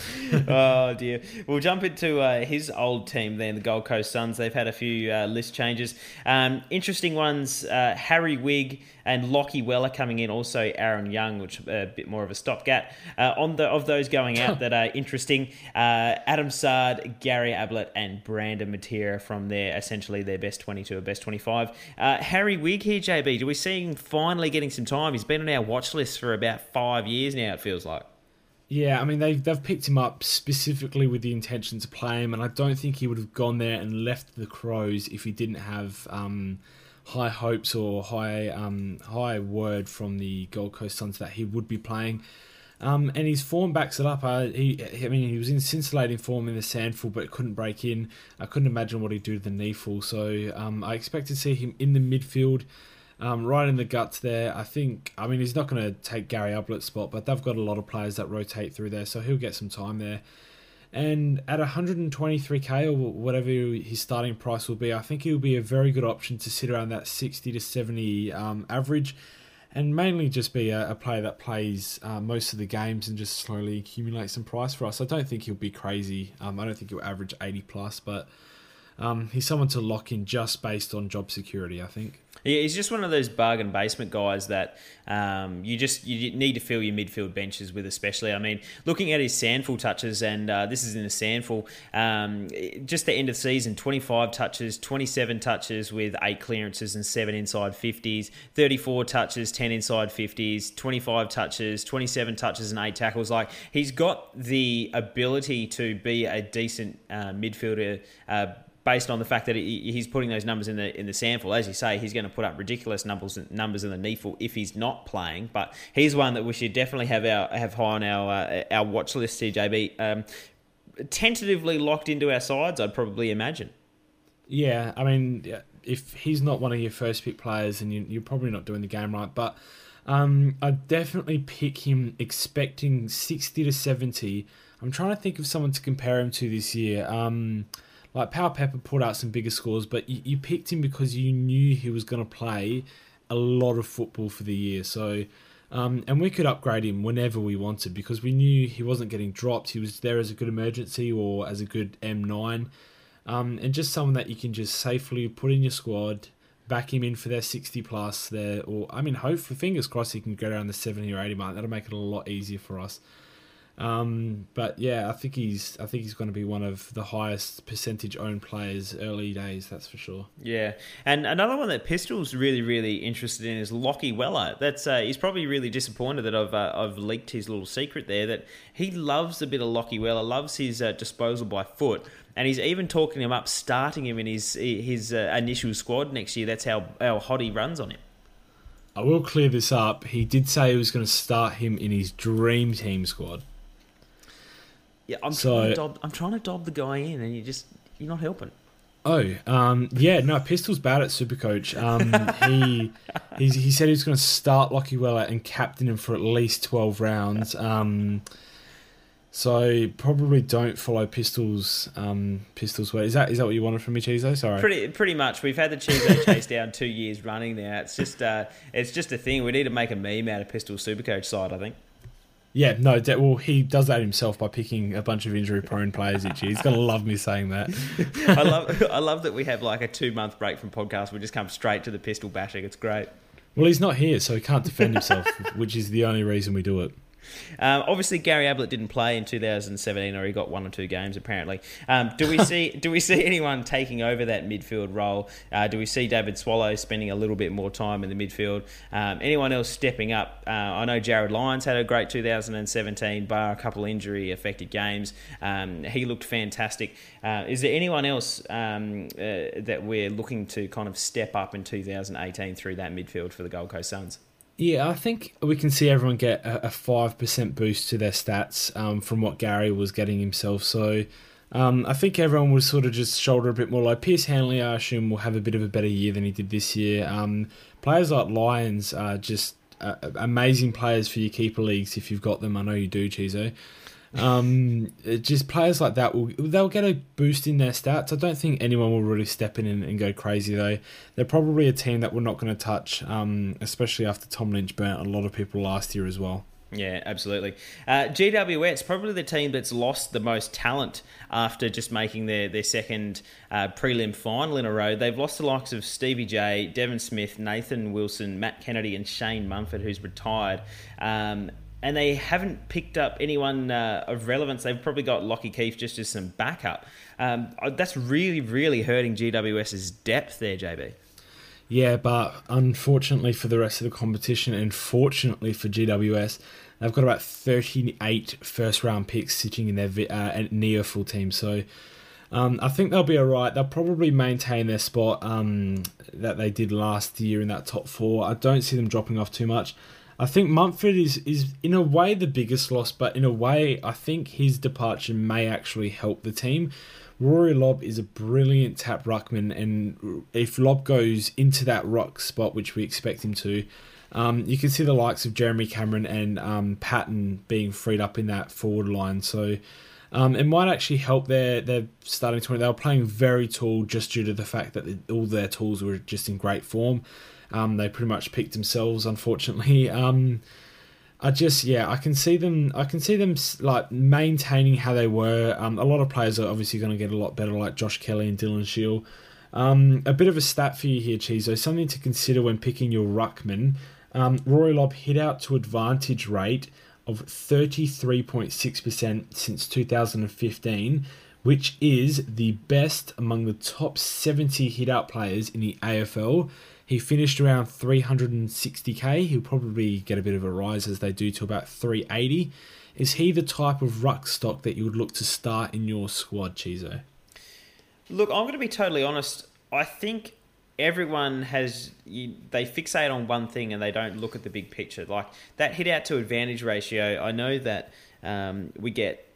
(laughs) oh dear. We'll jump into uh, his old team then, the Gold Coast Suns. They've had a few uh, list changes. Um, interesting ones: uh, Harry Wigg and Lachie Weller coming in. Also Aaron Young, which uh, a bit more of a stopgap. Uh, on the of those going out (laughs) that are interesting: uh, Adam Saad, Gary Ablett, and Brandon Matera from their essentially their best twenty-two or best twenty five. Harry Wigg here, JB. Do we see him finally getting some time? He's been on our watch list for about five years now. It feels like. Yeah, I mean they've they've picked him up specifically with the intention to play him, and I don't think he would have gone there and left the Crows if he didn't have um, high hopes or high um, high word from the Gold Coast Suns that he would be playing. Um, and his form backs it up. Uh, he, I mean, he was in scintillating form in the SANFL, but couldn't break in. I couldn't imagine what he'd do to the NEAFL. So um, I expect to see him in the midfield um, right in the guts there. I think, I mean, he's not going to take Gary Ablett's spot, but they've got a lot of players that rotate through there, so he'll get some time there. And at 123k or whatever his starting price will be, I think he'll be a very good option to sit around that 60 to 70 um, average and mainly just be a, a player that plays uh, most of the games and just slowly accumulate some price for us. I don't think he'll be crazy. Um, I don't think he'll average 80 plus, but um, he's someone to lock in just based on job security, I think. Yeah, he's just one of those bargain basement guys that um, you just you need to fill your midfield benches with, especially. I mean, looking at his SANFL touches, and uh, this is in the SANFL, um, just the end of season 25 touches, 27 touches with eight clearances and seven inside 50s, 34 touches, 10 inside 50s, 25 touches, 27 touches, and eight tackles. Like, he's got the ability to be a decent uh, midfielder. Uh, based on the fact that he's putting those numbers in the in the SANFL. As you say, he's going to put up ridiculous numbers numbers in the NEAFL if he's not playing. But he's one that we should definitely have our have high on our uh, our watch list. CJB um, tentatively locked into our sides. I'd probably imagine. Yeah, I mean, if he's not one of your first pick players, and you, are probably not doing the game right, but. Um, I'd definitely pick him expecting 60 to 70. I'm trying to think of someone to compare him to this year. Um, like Powell-Pepper put out some bigger scores, but you, you picked him because you knew he was going to play a lot of football for the year. So, um, and we could upgrade him whenever we wanted because we knew he wasn't getting dropped. He was there as a good emergency or as a good M9, um, and just someone that you can just safely put in your squad, back him in for their 60 plus there, or I mean, hopefully, fingers crossed, he can go around the 70 or 80 mark. That'll make it a lot easier for us. Um, but yeah, I think he's I think he's going to be one of the highest percentage owned players early days. That's for sure. Yeah, and another one that Pistol's really really interested in is Lachie Weller. That's uh, he's probably really disappointed that I've uh, I've leaked his little secret there that he loves a bit of Lachie Weller, loves his uh, disposal by foot. And he's even talking him up, starting him in his his uh, initial squad next year. That's how how hot he runs on him. I will clear this up. He did say he was going to start him in his dream team squad. Yeah, I'm so, trying to dob, I'm trying to dob the guy in, and you just you're not helping. Oh, um, yeah, no, Pistol's bad at Supercoach. Um, he (laughs) he said he was going to start Lachie Weller and captain him for at least twelve rounds. Um, so probably don't follow Pistols. Um, Pistols way. Is that is that what you wanted from me, Chizo? Sorry. Pretty pretty much. We've had the Chizo (laughs) chase down two years running now. It's just uh, it's just a thing. We need to make a meme out of Pistol Supercoach side. I think. Yeah, no, well, he does that himself by picking a bunch of injury-prone players each year. He's gonna love me saying that. (laughs) I love, I love that we have like a two-month break from podcast. We just come straight to the pistol bashing. It's great. Well, he's not here, so he can't defend himself, (laughs) which is the only reason we do it. Um, obviously, Gary Ablett didn't play in 2017, or he got one or two games apparently. Um, do we (laughs) see do we see anyone taking over that midfield role? Uh, do we see David Swallow spending a little bit more time in the midfield? Um, anyone else stepping up? Uh, I know Jarryd Lyons had a great 2017, bar a couple injury affected games. Um, he looked fantastic. Uh, is there anyone else um, uh, that we're looking to kind of step up in 2018 through that midfield for the Gold Coast Suns? Yeah, I think we can see everyone get a five percent boost to their stats um, from what Gary was getting himself. So um, I think everyone will sort of just shoulder a bit more. Like Pearce Hanley, I assume will have a bit of a better year than he did this year. Um, players like Lyons are just uh, amazing players for your keeper leagues if you've got them. I know you do, Chizo. Um, just players like that will they'll get a boost in their stats. I don't think anyone will really step in and, and go crazy though. They're probably a team that we're not going to touch, um, especially after Tom Lynch burnt a lot of people last year as well. Yeah, absolutely. Uh, GWS probably the team that's lost the most talent after just making their their second uh, prelim final in a row. They've lost the likes of Stevie J, Devon Smith, Nathan Wilson, Matt Kennedy, and Shane Mumford, who's retired. Um, and they haven't picked up anyone uh, of relevance. They've probably got Lachie Keeffe just as some backup. Um, that's really, really hurting GWS's depth there, JB. Yeah, but unfortunately for the rest of the competition, and fortunately for GWS, they've got about 38 first round picks sitting in their uh, near full team. So um, I think they'll be alright. They'll probably maintain their spot um, that they did last year in that top four. I don't see them dropping off too much. I think Mumford is, is in a way the biggest loss, but in a way, I think his departure may actually help the team. Rory Lobb is a brilliant tap ruckman, and if Lobb goes into that ruck spot, which we expect him to, um, you can see the likes of Jeremy Cameron and um, Patton being freed up in that forward line. So um, it might actually help their their starting twenty. They were playing very tall just due to the fact that all their talls were just in great form. Um, they pretty much picked themselves, unfortunately. (laughs) Um, I just yeah, I can see them. I can see them like maintaining how they were. Um, a lot of players are obviously going to get a lot better, like Josh Kelly and Dylan Shiel. Um, a bit of a stat for you here, Chizo. Something to consider when picking your ruckman. Um, Rory Lobb hit out to advantage rate of 33.6% since 2015, which is the best among the top 70 hit out players in the AFL. He finished around 360k. He'll probably get a bit of a rise as they do to about 380. Is he the type of ruck stock that you would look to start in your squad, Chizo? Look, I'm going to be totally honest. I think everyone has you, they fixate on one thing and they don't look at the big picture. Like that hit out to advantage ratio. I know that um, we get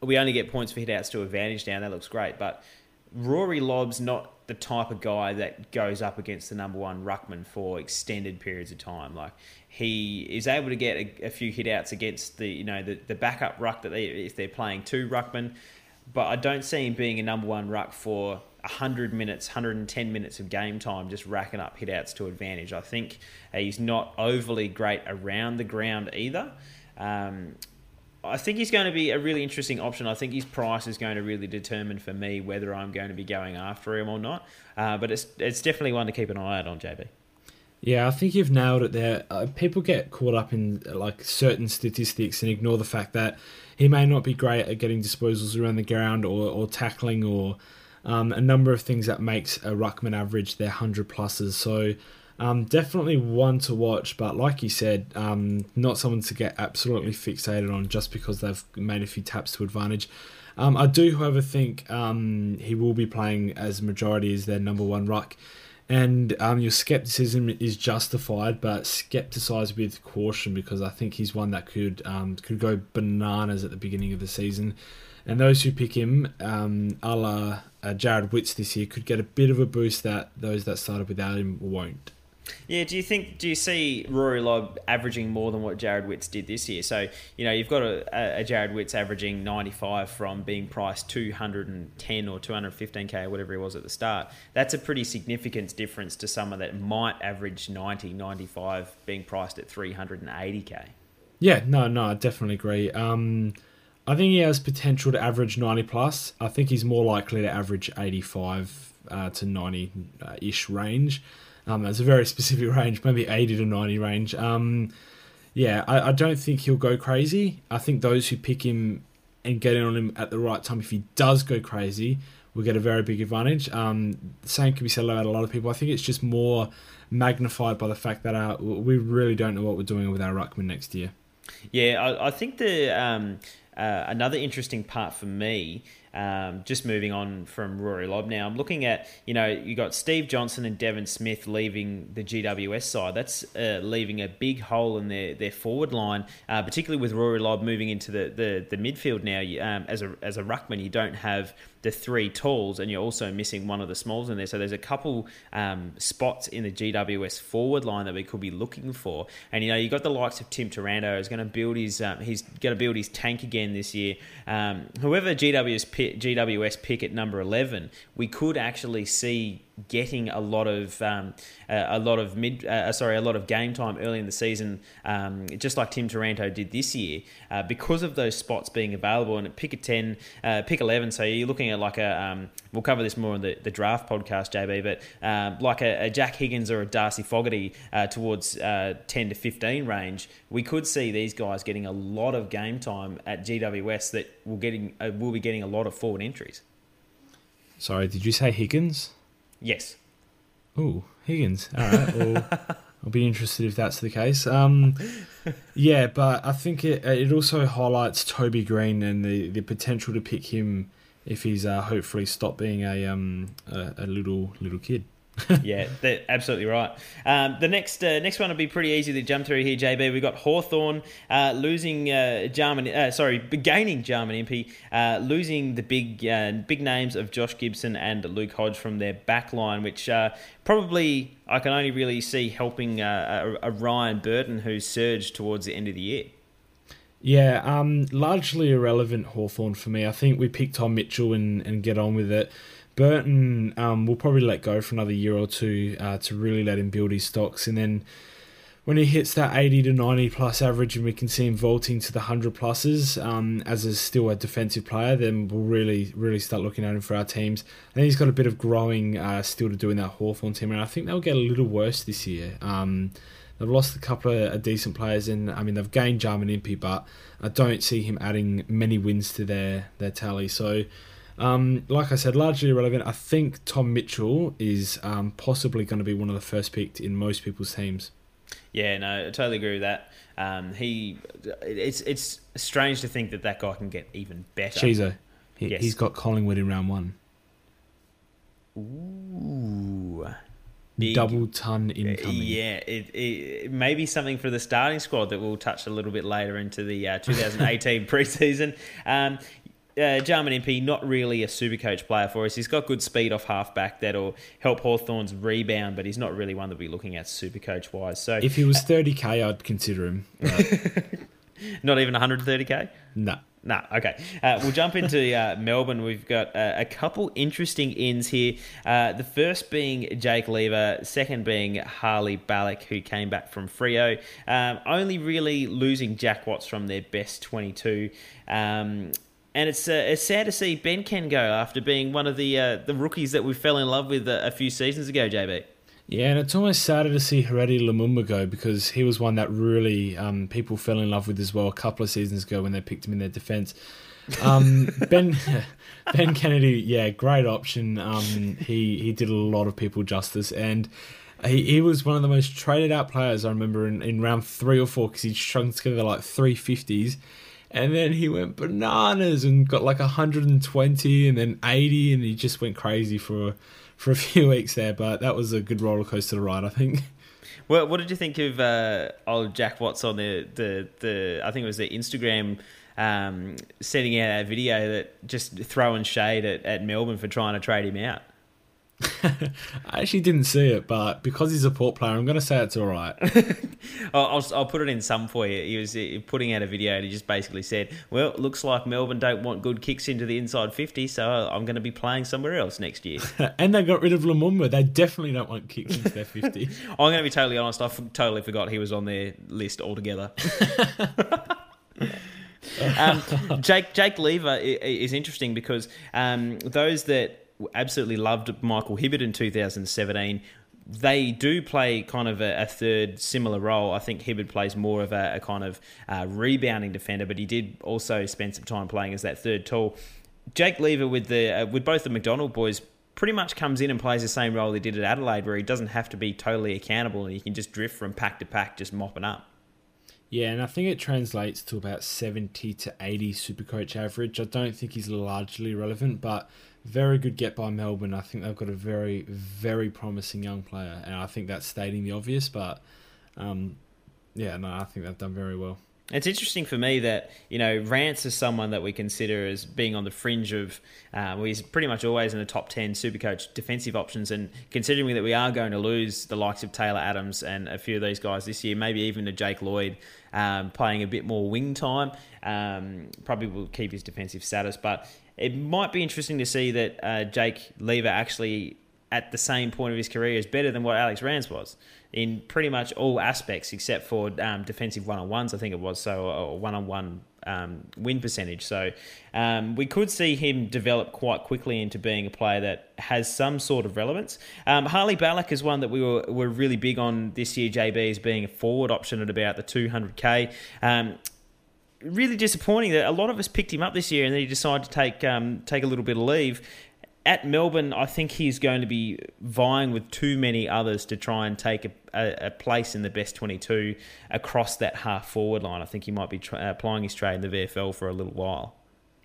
we only get points for hit outs to advantage now. That looks great, but Rory Lobb's not the type of guy that goes up against the number one ruckman for extended periods of time. Like he is able to get a, a few hit outs against the you know the, the backup ruck that they if they're playing two ruckman, but I don't see him being a number one ruck for 100 minutes, 110 minutes of game time, just racking up hit outs to advantage. I think he's not overly great around the ground either. Um, I think he's going to be a really interesting option. I think his price is going to really determine for me whether I'm going to be going after him or not. Uh, but it's it's definitely one to keep an eye out on, JB. Yeah, I think you've nailed it there. Uh, people get caught up in like certain statistics and ignore the fact that he may not be great at getting disposals around the ground or, or tackling or um, a number of things that makes a ruckman average their hundred pluses. So um, definitely one to watch, but like you said, um, not someone to get absolutely fixated on just because they've made a few taps to advantage. Um, I do, however, think um, he will be playing as majority as their number one ruck, and um, your skepticism is justified, but skepticize with caution because I think he's one that could um, could go bananas at the beginning of the season. And those who pick him, um, a la uh, Jarrod Witts this year, could get a bit of a boost that those that started without him won't. Yeah, do you think do you see Rory Lobb averaging more than what Jarrod Witts did this year? So you know you've got a, a Jarrod Witts averaging ninety five from being priced two hundred and ten or two hundred fifteen k or whatever he was at the start. That's a pretty significant difference to someone that might average 90, 95 being priced at three hundred and eighty k. Yeah, no, no, I definitely agree. Um, I think he has potential to average ninety plus. I think he's more likely to average eighty five uh, to ninety ish range. Um, it's a very (laughs) specific range, maybe 80 to 90 range. Um, yeah, I, I, don't think he'll go crazy. I think those who pick him and get in on him at the right time, if he does go crazy, will get a very big advantage. Um, same can be said about a lot of people. I think it's just more magnified by the fact that our, we really don't know what we're doing with our ruckman next year. Yeah, I, I think the um, uh, another interesting part for me um, just moving on from Rory Lobb now, I'm looking at, you know, you got Steve Johnson and Devon Smith leaving the GWS side. That's uh, leaving a big hole in their, their forward line, uh, particularly with Rory Lobb moving into the, the, the midfield now. Um, as, a, as a ruckman, you don't have the three talls, and you're also missing one of the smalls in there. So there's a couple um, spots in the GWS forward line that we could be looking for. And you know, you got the likes of Tim Taranto is going to build his um, he's going to build his tank again this year. Um, whoever GWS pick, GWS pick at number eleven, we could actually see getting a lot of um, uh, a lot of mid uh, sorry a lot of game time early in the season, um, just like Tim Taranto did this year, uh, because of those spots being available. And pick a ten, uh, pick eleven. So you're looking at like a um, we'll cover this more in the, the draft podcast, JB, but um, like a, a, Jack Higgins or a Darcy Fogarty uh, towards uh, ten to fifteen range, we could see these guys getting a lot of game time at GWS that will getting will be getting a lot of forward entries. Sorry, did you say Higgins? Yes. Oh, Higgins. All right. Well, (laughs) I'll be interested if that's the case. Um, yeah, but I think it it also highlights Toby Greene and the, the potential to pick him if he's uh, hopefully stopped being a um a, a little little kid. (laughs) yeah, they're absolutely right. Um, the next uh, next one will be pretty easy to jump through here, JB. We've got Hawthorn uh, losing uh, Jarman, uh, sorry, gaining Jarman Impey, uh, losing the big uh, big names of Josh Gibson and Luke Hodge from their back line, which probably I can only really see helping a, a Ryan Burton who surged towards the end of the year. Yeah, um, largely irrelevant Hawthorn for me. I think we picked Tom Mitchell and, and get on with it. Burton um, will probably let go for another year or two uh, to really let him build his stocks, and then when he hits that 80 to 90 plus average and we can see him vaulting to the 100 pluses um, as a still a defensive player, then we'll really, really start looking at him for our teams. Think he's got a bit of growing uh, still to do in that Hawthorn team, and I think they'll get a little worse this year. Um, they've lost a couple of decent players, and I mean, they've gained Jarman Impey, but I don't see him adding many wins to their, their tally. So, um, like I said, largely irrelevant. I think Tom Mitchell is um, possibly going to be one of the first picked in most people's teams. Yeah, no, I totally agree with that. Um, he, it's it's strange to think that that guy can get even better. Chizo, he, yes. he's got Collingwood in round one. Ooh. Big, double ton incoming. Yeah, it, it, may be something for the starting squad that we'll touch a little bit later into the uh, (laughs) 2018 preseason. Um, uh, Jarman Impey, not really a super coach player for us. He's got good speed off halfback that'll help Hawthorn's rebound, but he's not really one that we're looking at super coach wise. So if he was 30k, I'd consider him. (laughs) not even 130k. No. Nah, okay. Uh, we'll jump into uh, Melbourne. We've got uh, a couple interesting ins here. Uh, the first being Jake Lever, second being Harley Balic, who came back from Freo. Um, only really losing Jack Watts from their best 22. Um, and it's uh, it's sad to see Ben Ken go after being one of the uh, the rookies that we fell in love with a, a, few seasons ago, JB. Yeah, and it's almost sadder to see Heritier Lumumba go because he was one that really um, people fell in love with as well a couple of seasons ago when they picked him in their defence. Um, (laughs) ben (laughs) Ben Kennedy, yeah, great option. Um, he he did a lot of people justice, and he, he was one of the most traded out players I remember in, in round three or four because he strung together like three fifties and then he went bananas and got like 120 and then 80 and he just went crazy for for a (laughs) few weeks there but that was a good roller coaster ride i think well, what did you think of uh, old Jack Watts on the, the, the I think it was the Instagram um, sending out a video that just throwing shade at, at Melbourne for trying to trade him out? (laughs) I actually didn't see it, but because he's a port player, I'm going to say it's all right. (laughs) I'll, I'll, put it in some for you. He was putting out a video and he just basically said, Well, it looks like Melbourne don't want good kicks into the inside 50, so I'm going to be playing somewhere else next year. (laughs) and they got rid of Lumumba. They definitely don't want kicks into their 50. I'm going to be totally honest. I totally forgot he was on their list altogether. um, Jake Jake Lever is interesting because um, those that absolutely loved Michael Hibberd in 2017. They do play kind of a, a third similar role. I think Hibberd plays more of a, a kind of uh, rebounding defender, but he did also spend some time playing as that third tall. Jake Lever with the uh, with both the McDonald boys pretty much comes in and plays the same role he did at Adelaide, where he doesn't have to be totally accountable and he can just drift from pack to pack, just mopping up. Yeah, and I think it translates to about 70 to 80 Supercoach average. I don't think he's largely relevant, but very good get by Melbourne. I think they've got a very, very promising young player, and I think that's stating the obvious, but um, yeah, no, I think they've done very well. It's interesting for me that you know Rance is someone that we consider as being on the fringe of. Uh, well, he's pretty much always in the top ten Supercoach defensive options, and considering that we are going to lose the likes of Taylor Adams and a few of these guys this year, maybe even to Jake Lloyd um, playing a bit more wing time, um, probably will keep his defensive status. But it might be interesting to see that uh, Jake Lever actually at the same point of his career is better than what Alex Rance was in pretty much all aspects except for um, defensive one on ones. I think it was so one on one win percentage. So um, we could see him develop quite quickly into being a player that has some sort of relevance. Um, Harley Balic is one that we were, were really big on this year, JB, as being a forward option at about the 200k. Really disappointing that a lot of us picked him up this year and then he decided to take um, take a little bit of leave at Melbourne, I think he's going to be vying with too many others to try and take a, a, a place in the best 22 across that half forward line. I think he might be tra- applying his trade in the VFL for a little while.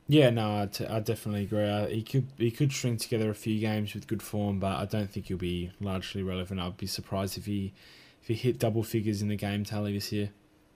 Yeah, no, I, t- I definitely agree. Uh, he could he could string together a few games with good form, but I don't think he'll be largely relevant. I'd be surprised if he if he hit double figures in the game tally this year.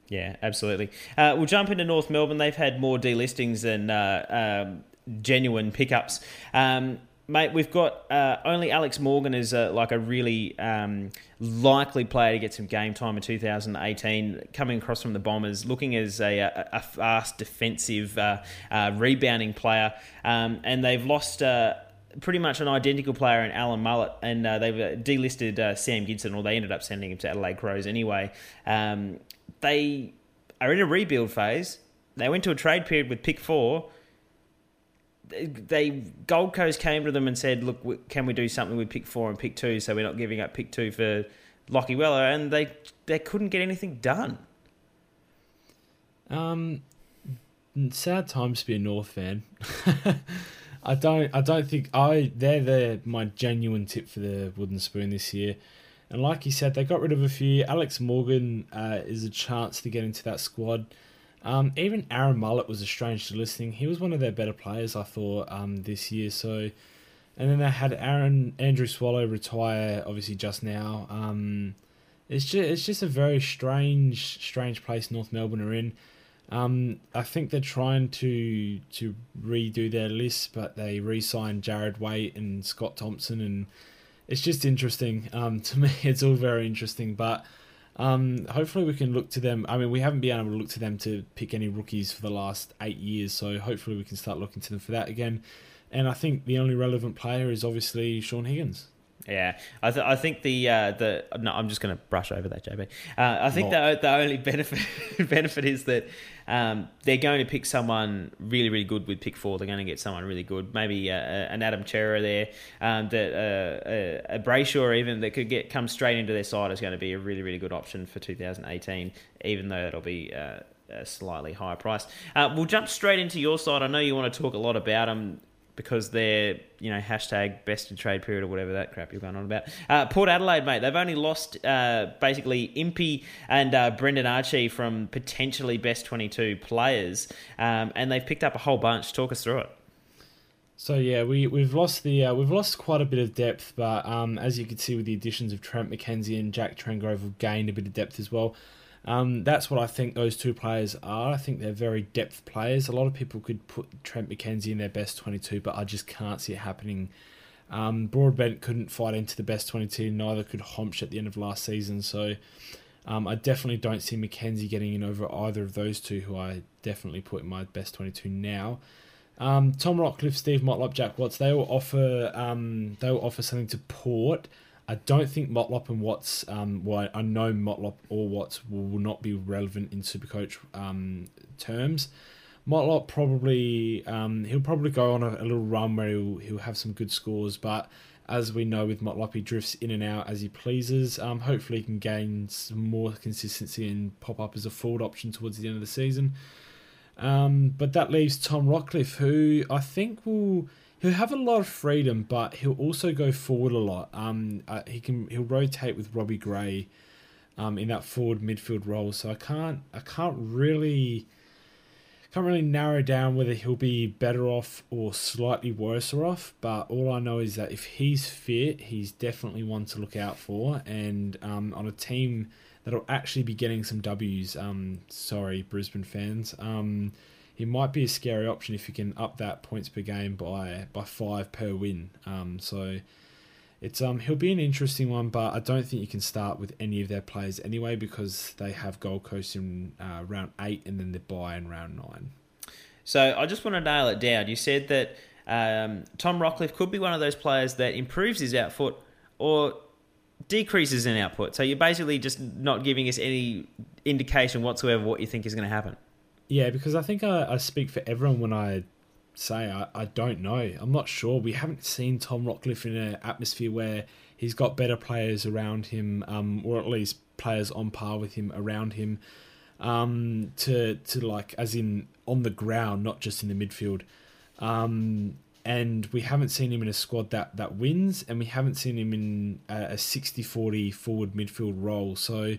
Yeah, absolutely. Uh, we'll jump into North Melbourne. They've had more delistings than uh, um, genuine pickups. Um, mate, we've got uh, only Alex Morgan is a, like a really um, likely player to get some game time in 2018, coming across from the Bombers, looking as a, a, a fast defensive uh, uh, rebounding player, um, and they've lost. Uh, pretty much an identical player in Aaron Mullett, and uh, they've uh, delisted Sam Gibson, or they ended up sending him to Adelaide Crows anyway. Um, they are in a rebuild phase. They went to a trade period with pick four they Gold Coast came to them and said, "Look, can we do something with pick four and pick two, so we're not giving up pick two for Lachie Weller?" And they they couldn't get anything done. Um, sad times to be a North fan. (laughs) I don't I don't think I they're the my genuine tip for the wooden spoon this year. And like you said, they got rid of a few. Alex Morgan uh, is a chance to get into that squad. Um, even Aaron Mullett was a strange to listening. He was one of their better players, I thought, um, this year. So, and then they had Aaron Andrew Swallow retire, obviously just now. Um, it's just it's just a very strange strange place North Melbourne are in. Um, I think they're trying to to redo their list, but they re-signed Jarrad Waite and Scott Thompson, and it's just interesting. Um, (laughs) to me, it's all very interesting, but um, hopefully, we can look to them. I mean, we haven't been able to look to them to pick any rookies for the last eight years, so hopefully, we can start looking to them for that again. And I think the only relevant player is obviously Shaun Higgins. Yeah, I, th- I think the uh, the no, I'm just going to brush over that, JB. Uh, I think the the only benefit (laughs) benefit is that um, they're going to pick someone really really good with pick four. They're going to get someone really good, maybe uh, an Adam Cerra there, um, that uh, a Brayshaw even that could get come straight into their side is going to be a really really good option for 2018, even though it'll be. Uh, a slightly higher price. Uh, we'll jump straight into your side. I know you want to talk a lot about them because they're you know hashtag best in trade period or whatever that crap you're going on about. Uh, Port Adelaide, mate, they've only lost uh, basically Impey and uh, Brendan Archie from potentially best 22 players, um, and they've picked up a whole bunch. Talk us through it. So yeah, we we've lost the uh, we've lost quite a bit of depth, but um, as you can see with the additions of Trent McKenzie and Jack Trengove, have gained a bit of depth as well. Um, that's what I think those two players are. I think they're very depth players. A lot of people could put Trent McKenzie in their best 22, but I just can't see it happening. Um, Broadbent couldn't fight into the best 22, neither could Hombsch at the end of last season. So um, I definitely don't see McKenzie getting in over either of those two, who I definitely put in my best 22 now. Um, Tom Rockliff, Steve Motlop, Jack Watts, they will offer um, they will offer something to Port I don't think Motlop and Watts, um, well, I know Motlop or Watts will, not be relevant in Supercoach um, terms. Motlop probably, um, he'll probably go on a, a, little run where he'll, he'll have some good scores, but as we know with Motlop, he drifts in and out as he pleases. Um, hopefully, he can gain some more consistency and pop up as a forward option towards the end of the season. Um, but that leaves Tom Rockliff, who I think will he'll have a lot of freedom, but he'll also go forward a lot. Um, uh, he can he'll rotate with Robbie Gray, um, in that forward midfield role. So I can't I can't really can't really narrow down whether he'll be better off or slightly worse off. But all I know is that if he's fit, he's definitely one to look out for, and um, on a team that'll actually be getting some W's. Um, sorry, Brisbane fans. Um, he might be a scary option if you can up that points per game by by five per win. Um, so it's um he'll be an interesting one, but I don't think you can start with any of their players anyway because they have Gold Coast in uh, round eight and then they bye in round nine. So I just want to nail it down. You said that um, Tom Rockliff could be one of those players that improves his output or decreases in output. So you're basically just not giving us any indication whatsoever what you think is going to happen. Yeah, because I think I, I speak for everyone when I say I, I don't know. I'm not sure. We haven't seen Tom Rockliff in an atmosphere where he's got better players around him, um, or at least players on par with him around him, um, to to like as in on the ground, not just in the midfield. Um, and we haven't seen him in a squad that, that wins, and we haven't seen him in a, a 60-40 forward midfield role. So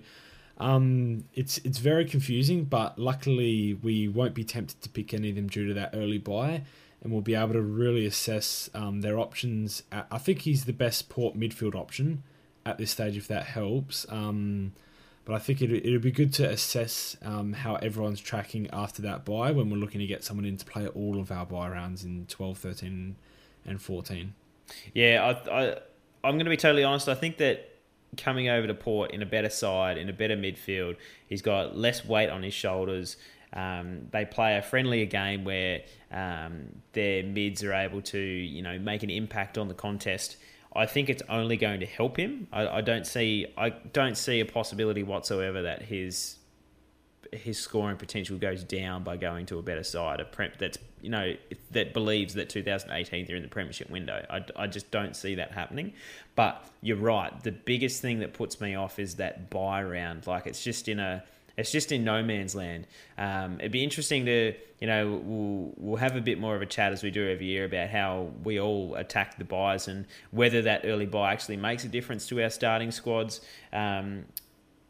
um, it's it's very confusing, but luckily we won't be tempted to pick any of them due to that early bye, and we'll be able to really assess um, their options. I think he's the best port midfield option at this stage, if that helps. Um, but I think it it'd be good to assess um, how everyone's tracking after that bye when we're looking to get someone in to play all of our bye rounds in 12, 13, and 14. Yeah, I, I, I'm going to be totally honest. I think that coming over to Port in a better side, in a better midfield, he's got less weight on his shoulders. Um, they play a friendlier game where um, their mids are able to, you know, make an impact on the contest. I think it's only going to help him. I, I don't see I don't see a possibility whatsoever that his his scoring potential goes down by going to a better side, a prep that's you know that believes that 2018 they're in the premiership window. I, I just don't see that happening. But you're right. The biggest thing that puts me off is that bye round. Like it's just in a it's just in no man's land. Um, it'd be interesting to, you know, we'll, we'll have a bit more of a chat as we do every year about how we all attack the byes and whether that early bye actually makes a difference to our starting squads. Um,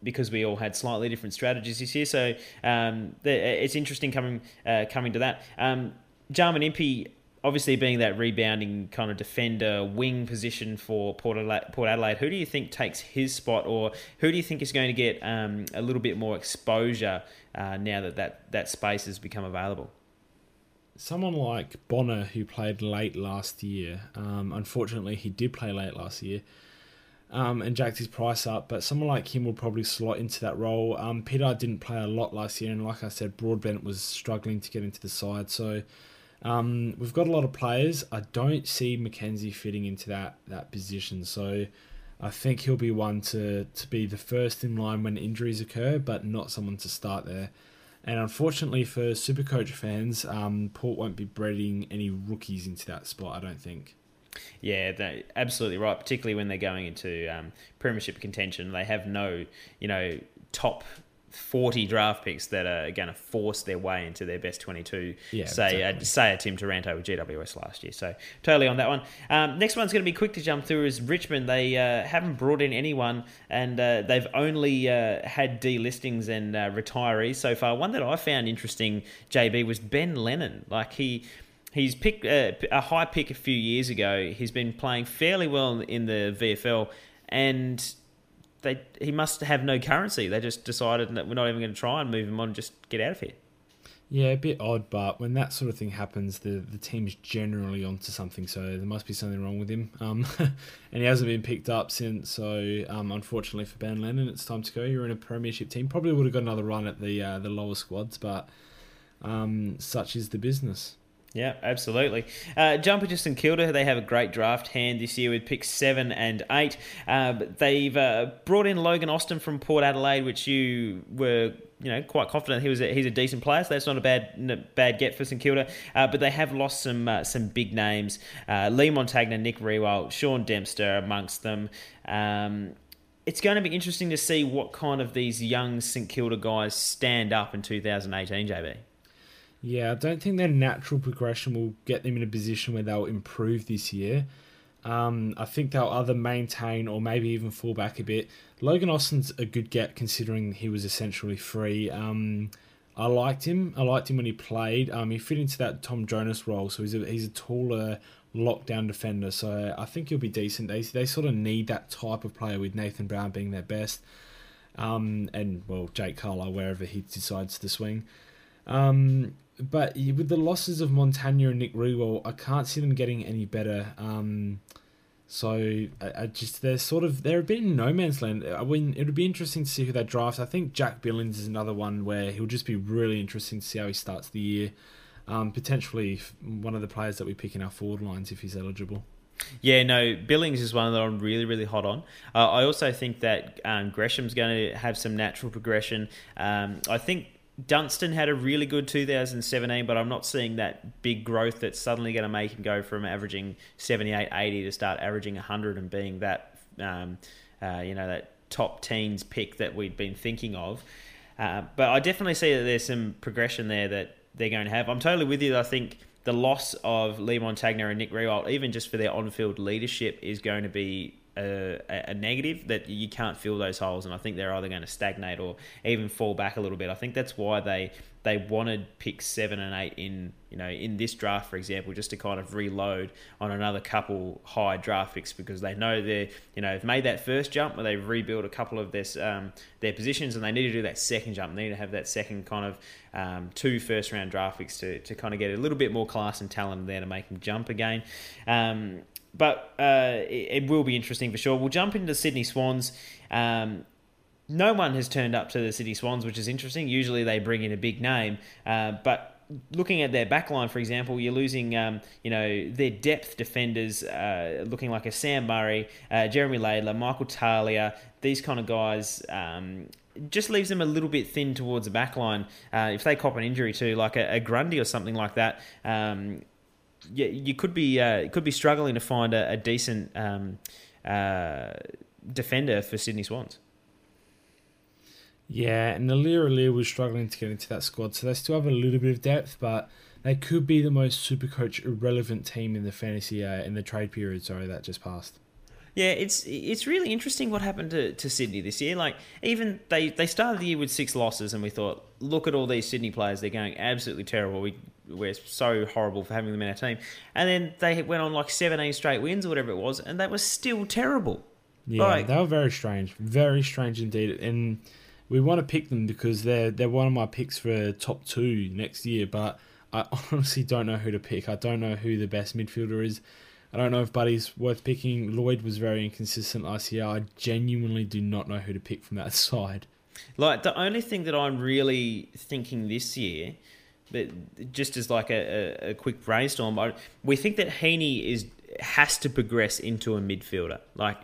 because we all had slightly different strategies this year, so um, it's interesting coming uh, coming to that. Jarman Impey obviously being that rebounding kind of defender wing position for Port Adelaide, Port Adelaide, who do you think takes his spot, or who do you think is going to get um, a little bit more exposure uh, now that, that that space has become available? Someone like Bonner, who played late last year. Um, unfortunately, he did play late last year. Um, and jacked his price up, but someone like him will probably slot into that role. Um, Peter didn't play a lot last year, and like I said, Broadbent was struggling to get into the side. So um, we've got a lot of players. I don't see McKenzie fitting into that that position, so I think he'll be one to to be the first in line when injuries occur, but not someone to start there. And unfortunately for Supercoach fans, um, Port won't be breeding any rookies into that spot. I don't think. Yeah, absolutely right. Particularly when they're going into um, premiership contention, they have no, you know, top 40 draft picks that are going to force their way into their best 22. Yeah, say, exactly. uh, say a Tim Taranto with GWS last year. So totally on that one. Um, next one's going to be quick to jump through is Richmond. They uh, haven't brought in anyone and uh, they've only uh, had delistings and uh, retirees so far. One that I found interesting, JB, was Ben Lennon. Like he he's picked uh, a high pick a few years ago. He's been playing fairly well in the VFL and they he must have no currency. They just decided that we're not even going to try and move him on just get out of here. Yeah, a bit odd, but when that sort of thing happens, the the team's generally onto something. So there must be something wrong with him. Um, (laughs) and he hasn't been picked up since. So um, unfortunately for Ben Lennon, it's time to go. You're in a premiership team. Probably would have got another run at the uh, the lower squads, but um, such is the business. Yeah, absolutely. Uh, jumping to St Kilda, they have a great draft hand this year with picks seven and eight. Uh, they've uh, brought in Logan Austin from Port Adelaide, which you were you know quite confident he was a, he's a decent player, so that's not a bad bad get for St Kilda. Uh, but they have lost some uh, some big names: uh, Leigh Montagna, Nick Riewoldt, Sean Dempster amongst them. Um, it's going to be interesting to see what kind of these young St Kilda guys stand up in 2018, JB. Yeah, I don't think their natural progression will get them in a position where they'll improve this year. Um, I think they'll either maintain or maybe even fall back a bit. Logan Austin's a good get considering he was essentially free. Um, I liked him. I liked him when he played. Um, he fit into that Tom Jonas role, so he's a, he's a taller lockdown defender. So I think he'll be decent. They they sort of need that type of player with Nathan Brown being their best, um, and well Jake Carlisle wherever he decides to swing. Um, but with the losses of Montagna and Nick Riewoldt, I can't see them getting any better. Um, so I, I, just they're sort of they're a bit in no man's land. I mean, it would be interesting to see who they draft. I think Jack Billings is another one where he'll just be really interesting to see how he starts the year. um, potentially one of the players that we pick in our forward lines if he's eligible. Yeah, no, Billings is one that I'm really, really hot on. Uh, I also think that um, Gresham's going to have some natural progression. Um, I think Dunstan had a really good 2017, but I'm not seeing that big growth that's suddenly going to make him go from averaging 78, 80 to start averaging 100 and being that, um, uh, you know, that top teens pick that we'd been thinking of. Uh, but I definitely see that there's some progression there that they're going to have. I'm totally with you. I think the loss of Leigh Montagna and Nick Riewoldt, even just for their on-field leadership, is going to be a, a, negative that you can't fill those holes, and I think they're either going to stagnate or even fall back a little bit. I think that's why they they wanted picks seven and eight in you know in this draft, for example, just to kind of reload on another couple high draft picks because they know they you know have made that first jump where they've rebuilt a couple of their um, their positions, and they need to do that second jump. They need to have that second kind of um, two first round draft picks to, to kind of get a little bit more class and talent there to make them jump again. Um, but uh, it, it, will be interesting for sure. We'll jump into Sydney Swans. Um, no one has turned up to the Sydney Swans, which is interesting. Usually they bring in a big name, uh, but looking at their backline, for example, you're losing, um, you know, their depth defenders, uh, looking like a Sam Murray, uh, Jeremy Laidler, Michael Talia, these kind of guys. Um, just leaves them a little bit thin towards the backline. Uh, if they cop an injury to like a, a Grundy or something like that, um, yeah, you could be uh, could be struggling to find a, a decent um, uh, defender for Sydney Swans. Yeah, and Aliir was struggling to get into that squad, so they still have a little bit of depth, but they could be the most super coach irrelevant team in the fantasy uh, in the trade period. Sorry, that just passed. Yeah, it's it's really interesting what happened to, to Sydney this year. Like even they, they started the year with six losses, and we thought, look at all these Sydney players; they're going absolutely terrible. We we're so horrible for having them in our team, and then they went on like seventeen straight wins or whatever it was, and they were still terrible. Yeah, like, they were very strange, very strange indeed, and we want to pick them because they're they're one of my picks for top two next year, but. I (laughs) honestly don't know who to pick. I don't know who the best midfielder is. I don't know if Buddy's worth picking. Lloyd was very inconsistent last year. I genuinely do not know who to pick from that (laughs) side. Like the only thing that I'm really thinking this year, just as like a, a, quick brainstorm, I, we think that Heaney is has to progress into a midfielder. Like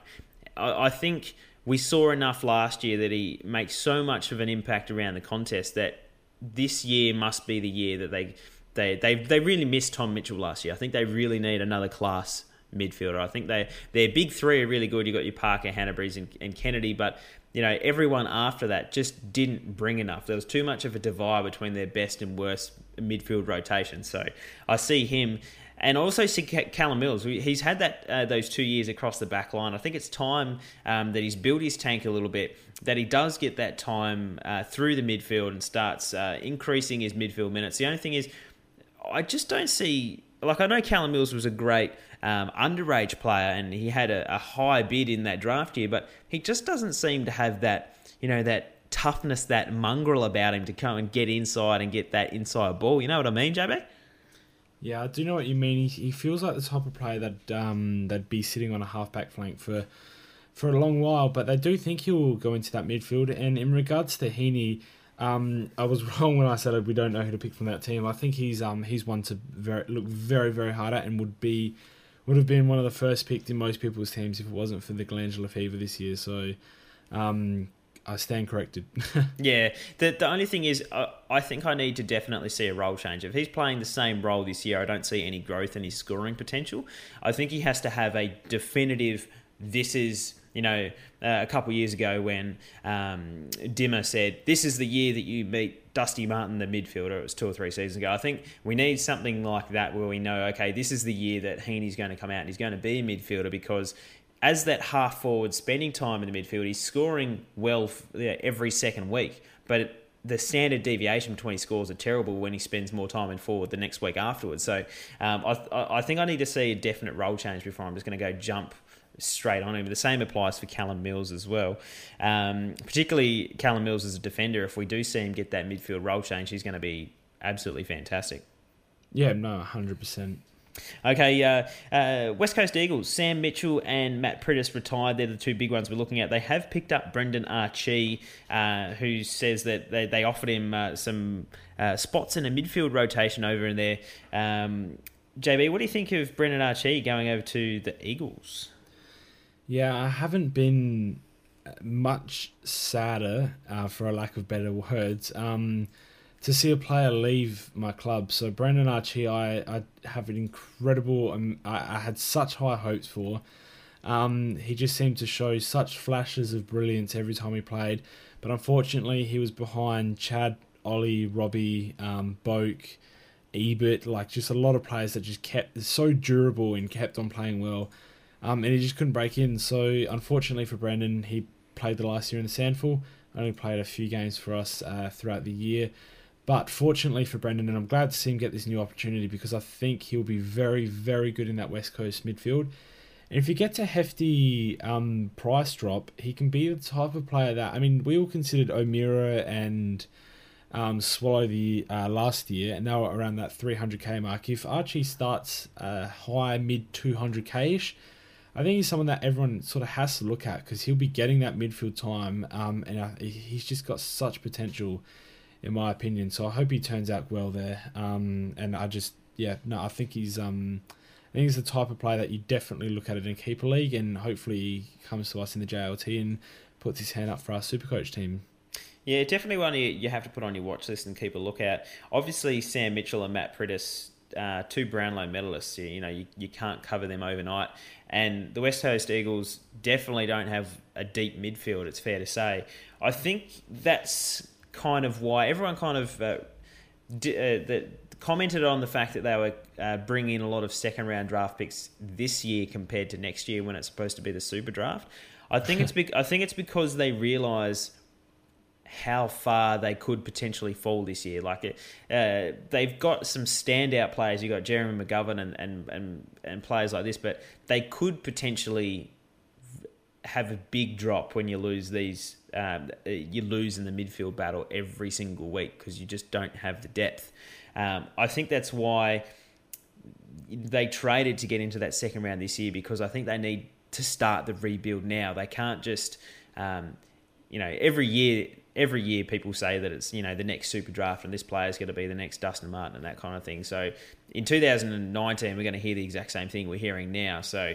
I, I think we saw enough last year that he makes so much of an impact around the contest that this year must be the year that they they they they really missed Tom Mitchell last year. I think they really need another class midfielder. I think they their big three are really good. You got your Parker, Hannebery, and, and Kennedy, but you know everyone after that just didn't bring enough. There was too much of a divide between their best and worst midfield rotation. So I see him. And also see Callum Mills. He's had that uh, those two years across the back line. I think it's time um, that he's built his tank a little bit. That he does get that time uh, through the midfield and starts uh, increasing his midfield minutes. The only thing is, I just don't see. Like I know Callum Mills was a great um, underage player and he had a, a high bid in that draft year, but he just doesn't seem to have that, you know, that toughness, that mongrel about him to come and get inside and get that inside ball. You know what I mean, JB? Yeah, I do know what you mean. He, he feels like the type of player that um that'd be sitting on a halfback flank for for a long while, but they do think he'll go into that midfield. And in regards to Heaney, um, I was (laughs) wrong when I said we don't know who to pick from that team. I think he's um, he's one to very, look very very hard at and would be would have been one of the first picked in most people's teams if it wasn't for the glandular fever this year. So um, I stand corrected. (laughs) yeah, the the only thing is, uh, I think I need to definitely see a role change. If he's playing the same role this year, I don't see any growth in his scoring potential. I think he has to have a definitive. This is you know, uh, a couple years ago when um, Dimma said, This is the year that you meet Dusty Martin, the midfielder. It was two or three seasons ago. I think we need something like that where we know, okay, this is the year that Heaney's going to come out and he's going to be a midfielder because as that half forward spending time in the midfield, he's scoring well every second week. But the standard deviation between his scores are terrible when he spends more time in forward the next week afterwards. So um, I, I think I need to see a definite role change before I'm just going to go jump straight on him. The same applies for Callum Mills as well. Um, particularly Callum Mills as a defender. If we do see him get that midfield role change, he's going to be absolutely fantastic. Yeah, no, hundred percent. Okay, uh, uh, West Coast Eagles, Sam Mitchell and Matt Priddis retired. They're the two big ones we're looking at. They have picked up Brendan Archie, uh, who says that they, they offered him uh, some uh, spots in a midfield rotation over in there. Um, JB, what do you think of Brendan Archie going over to the Eagles? Yeah, I haven't been much sadder, uh, for a lack of better words. Um, to see a player leave my club. So Brendan Archie, I, I have an incredible. Um, I, I had such high hopes for. Um, he just seemed to show such flashes of brilliance every time he played, but unfortunately he was behind Chad, Ollie, Robbie, um, Boak, Ebert, like just a lot of players that just kept so durable and kept on playing well, um, and he just couldn't break in. So unfortunately for Brendan, he played the last year in the SANFL. Only played a few games for us uh, throughout the year. But fortunately for Brendan, and I'm glad to see him get this new opportunity because I think he'll be very, very good in that West Coast midfield. And if he gets a hefty um, price drop, he can be the type of player that I mean, we all considered O'Meara and um, Swallow the uh, last year, and they were around that 300k mark. If Archie starts uh, high mid 200k ish, I think he's someone that everyone sort of has to look at because he'll be getting that midfield time, um, and uh, he's just got such potential in my opinion. So I hope he turns out well there. Um, and I just, yeah, no, I think he's, um, I think he's the type of player that you definitely look at it in keeper league, and hopefully he comes to us in the JLT and puts his hand up for our super coach team. Yeah, definitely one you, you have to put on your watch list and keep a look at. Obviously, Sam Mitchell and Matt Priddis, uh, two Brownlow medalists. You, you know, you, you can't cover them overnight. And the West Coast Eagles definitely don't have a deep midfield, it's fair to say. I think that's kind of why everyone kind of uh, di- uh, that commented on the fact that they were uh, bringing in a lot of second round draft picks this year compared to next year when it's supposed to be the super draft. I think it's (laughs) be- I think it's because they realise how far they could potentially fall this year. Like uh, they've got some standout players. You've got Jeremy McGovern and, and and and players like this, but they could potentially have a big drop when you lose these. Um, you lose in the midfield battle every single week because you just don't have the depth. Um, I think that's why they traded to get into that second round this year because I think they need to start the rebuild now. They can't just, um, you know, every year. Every year, people say that it's you know the next super draft and this player is going to be the next Dustin Martin and that kind of thing. So in 2019, we're going to hear the exact same thing we're hearing now. So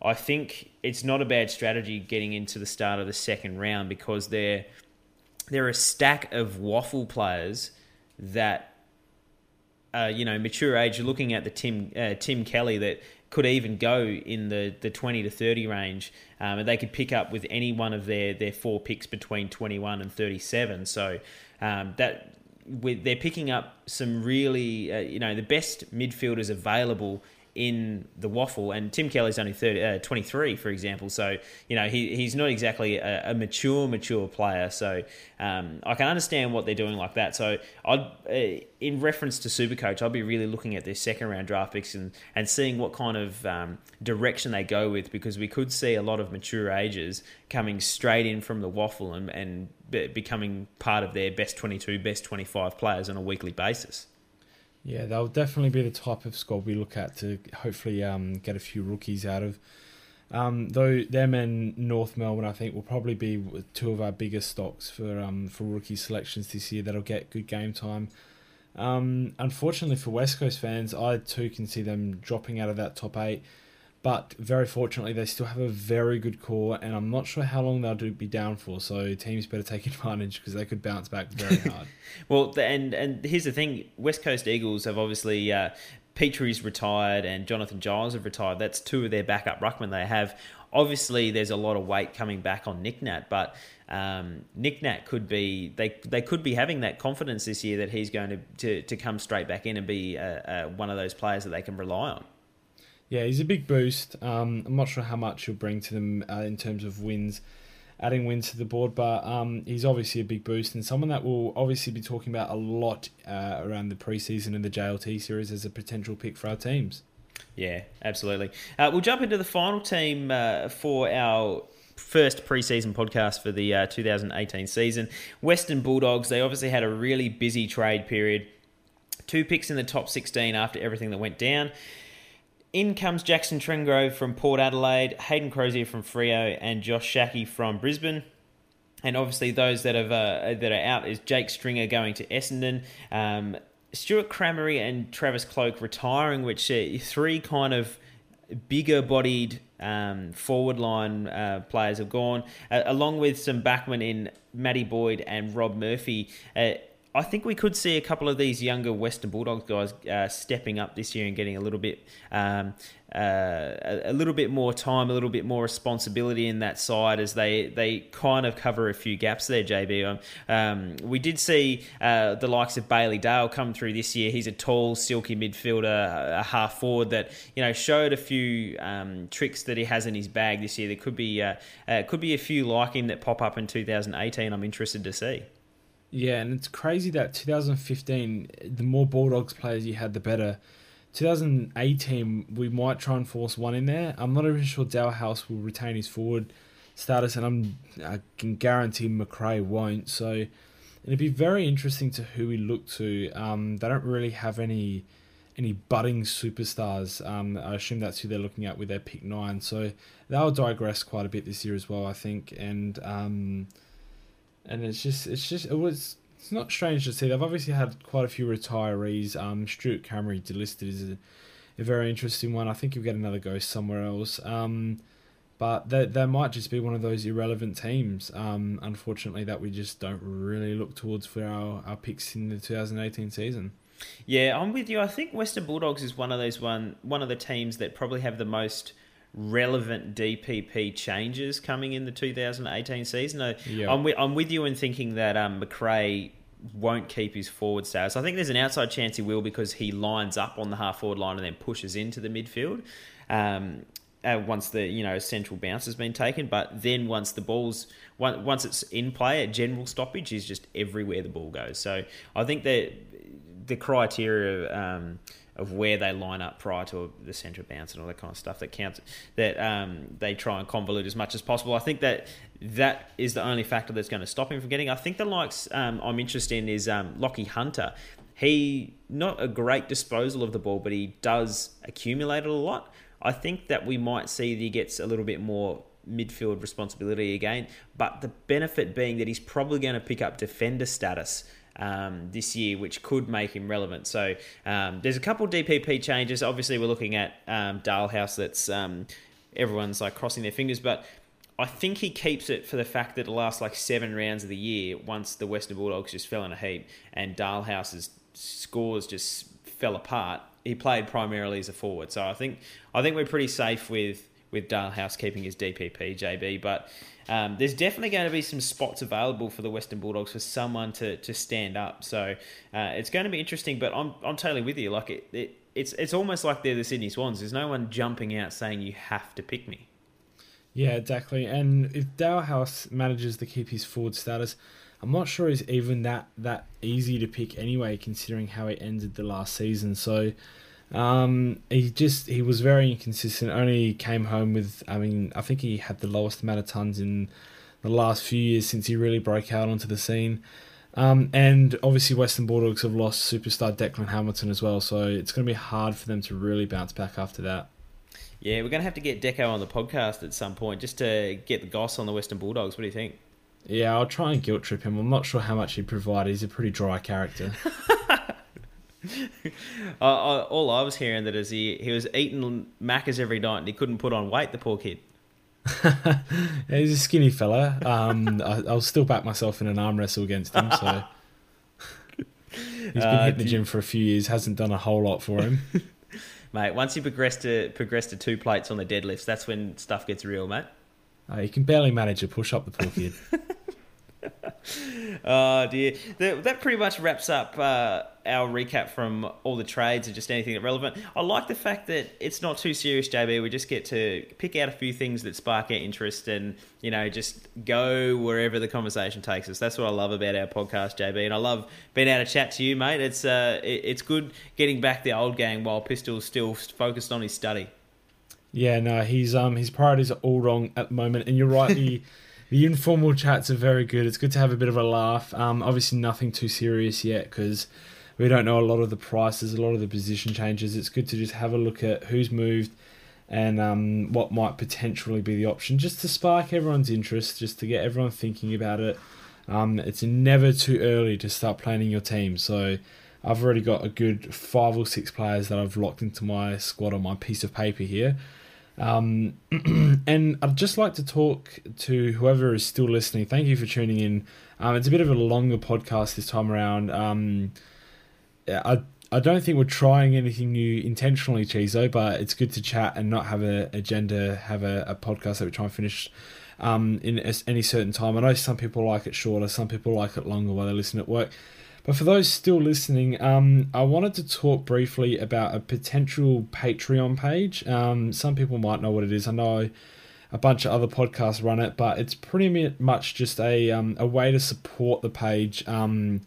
I think it's not a bad strategy getting into the start of the second round because they're they're a stack of WAFL players that uh, you know mature age. You're looking at the Tim uh, Tim Kelly that could even go in the, the 20 to 30 range um, and they could pick up with any one of their, their four picks between 21 and 37 so um, that with, they're picking up some really uh, you know the best midfielders available in the WAFL. And Tim Kelly's only 30, uh, 23, for example. So, you know, he, he's not exactly a, a mature, mature player. So um, I can understand what they're doing like that. So, I'd, uh, in reference to Supercoach, I'd be really looking at their second round draft picks and, and seeing what kind of um, direction they go with because we could see a lot of mature ages coming straight in from the WAFL and, and becoming part of their best 22, best 25 players on a weekly basis. Yeah, they'll definitely be the type of squad we look at to hopefully um, get a few rookies out of. Um, though them and North Melbourne, I think, will probably be two of our biggest stocks for um, for rookie selections this year. That'll get good game time. Um, unfortunately for West Coast fans, I too can see them dropping out of that top eight. But very fortunately, they still have a very good core, and I'm not sure how long they'll do, be down for. So teams better take (laughs) advantage because they could bounce back very (laughs) hard. well, and and here's the thing: West Coast Eagles have obviously uh, Petrie's retired and Jonathan Giles have retired. That's two of their backup ruckmen they have. Obviously, there's a lot of weight coming back on Nick Nat, but um, Nick Nat could be they they could be having that confidence this year that he's going to to, to come straight back in and be uh, uh, one of those players that they can rely on. Yeah, he's a big boost. Um, I'm not sure how much he'll bring to them uh, in terms of wins, adding wins to the board, but um, he's obviously a big boost and someone that we'll obviously be talking about a lot uh, around the preseason and the JLT series as a potential pick for our teams. Yeah, absolutely. Uh, we'll jump into the final team uh, for our first preseason podcast for the uh, 2018 season. Western Bulldogs, they obviously had a really busy trade period. Two picks in the top 16 after everything that went down. In comes Jackson Trengove from Port Adelaide, Hayden Crozier from Freo, and Josh Schache from Brisbane. And obviously, those that have uh, that are out is Jake Stringer going to Essendon, um, Stuart Crameri and Travis Cloke retiring, which three kind of bigger bodied um, forward line uh, players have gone, uh, along with some backmen in Matty Boyd and Rob Murphy. Uh, I think we could see a couple of these younger Western Bulldogs guys uh, stepping up this year and getting a little bit, um, uh, a, little bit more time, a little bit more responsibility in that side as they they kind of cover a few gaps there. JB, um, um, we did see uh, the likes of Bailey Dale come through this year. He's a tall, silky midfielder, a half forward that you know showed a few um, tricks that he has in his bag this year. There could be uh, uh, could be a few like him that pop up in 2018. I'm interested to see. Yeah, and it's crazy that 2015, the more Bulldogs players you had, the better. 2018, we might try and force one in there. I'm not even sure Dahlhaus will retain his forward status, and I'm I can guarantee Macrae won't. So it'd be very interesting to who we look to. Um, they don't really have any any budding superstars. Um, I assume that's who they're looking at with their pick nine. So they'll digress quite a bit this year as well, I think. And um, and it's just it's just it was it's not strange to see. They've obviously had quite a few retirees. Um, Stuart Crameri delisted is a, a, very interesting one. I think you'll get another go somewhere else. Um, but they, they might just be one of those irrelevant teams, um, unfortunately, that we just don't really look towards for our, our picks in the 2018 season. Yeah, I'm with you. I think Western Bulldogs is one of those one one of the teams that probably have the most relevant DPP changes coming in the 2018 season. Yep. I'm, with, I'm with you in thinking that um, Macrae won't keep his forward status. I think there's an outside chance he will because he lines up on the half forward line and then pushes into the midfield. Um, uh, once the you know central bounce has been taken, but then once the ball's once it's in play at general stoppage, is just everywhere the ball goes. So I think that the criteria um, of where they line up prior to the centre bounce and all that kind of stuff that counts that um, they try and convolute as much as possible. I think that that is the only factor that's going to stop him from getting. I think the likes um, I'm interested in is um, Lachie Hunter. He not a great disposal of the ball, but he does accumulate it a lot. I think that we might see that he gets a little bit more midfield responsibility again, but the benefit being that he's probably going to pick up defender status um, this year, which could make him relevant. So um, there's a couple DPP changes. Obviously, we're looking at um, Dahlhaus. That's um, everyone's like crossing their fingers, but I think he keeps it for the fact that the last like seven rounds of the year, once the Western Bulldogs just fell in a heap and Dahlhaus's scores just fell apart, he played primarily as a forward. So I think I think we're pretty safe with with Dahlhaus keeping his DPP, JB. But um, there's definitely going to be some spots available for the Western Bulldogs for someone to, to stand up. So uh, it's going to be interesting. But I'm I'm totally with you. Like it, it, it's it's almost like they're the Sydney Swans. There's no one jumping out saying you have to pick me. Yeah, exactly. And if Dahlhaus manages to keep his forward status, I'm not sure he's even that that easy to pick anyway, considering how he ended the last season. So um, he just he was very inconsistent. Only came home with I mean I think he had the lowest amount of tons in the last few years since he really broke out onto the scene. Um, and obviously Western Bulldogs have lost superstar Declan Hamilton as well, so it's going to be hard for them to really bounce back after that. Yeah, we're going to have to get Deco on the podcast at some point just to get the goss on the Western Bulldogs. What do you think? Yeah, I'll try and guilt trip him. I'm not sure how much he'd provide. He's a pretty dry character. (laughs) (laughs) I, I, all I was hearing that is he he was eating Maccas every night and he couldn't put on weight. The poor kid. yeah, (laughs) he's a skinny fella. Um, I, will still back myself in an arm wrestle against him. So he's been uh, hitting the gym for a few years. Hasn't done a whole lot for him. (laughs) mate, once you progress to progress to two plates on the deadlifts, that's when stuff gets real, mate. Uh, you can barely manage a push up, the poor kid. (laughs) oh dear, that, that pretty much wraps up uh, our recap from all the trades and just anything relevant. I like the fact that it's not too serious, JB. We just get to pick out a few things that spark our interest and you know just go wherever the conversation takes us. That's what I love about our podcast, JB, and I love being able to chat to you, mate. It's uh, it, it's good getting back the old game while Pistol's still focused on his study. Yeah, no, he's um his priorities are all wrong at the moment, and you're right. The (laughs) the informal chats are very good. It's good to have a bit of a laugh. Um, obviously nothing too serious yet because we don't know a lot of the prices, a lot of the position changes. It's good to just have a look at who's moved and um, what might potentially be the option, just to spark everyone's interest, just to get everyone thinking about it. Um, it's never too early to start planning your team. So I've already got a good five or six players that I've locked into my squad on my piece of paper here. Um, (clears throat) and I'd just like to talk to whoever is still listening. Thank you for tuning in. Um, it's a bit of a longer podcast this time around. Um, I I don't think we're trying anything new intentionally, Chizo, but it's good to chat and not have an agenda, have a, a podcast that we try and finish um, in any certain time. I know some people like it shorter, some people like it longer while they listen at work. But for those still listening, um, I wanted to talk briefly about a potential Patreon page. Um, some people might know what it is. I know a bunch of other podcasts run it, but it's pretty much just a um, a way to support the page. Um,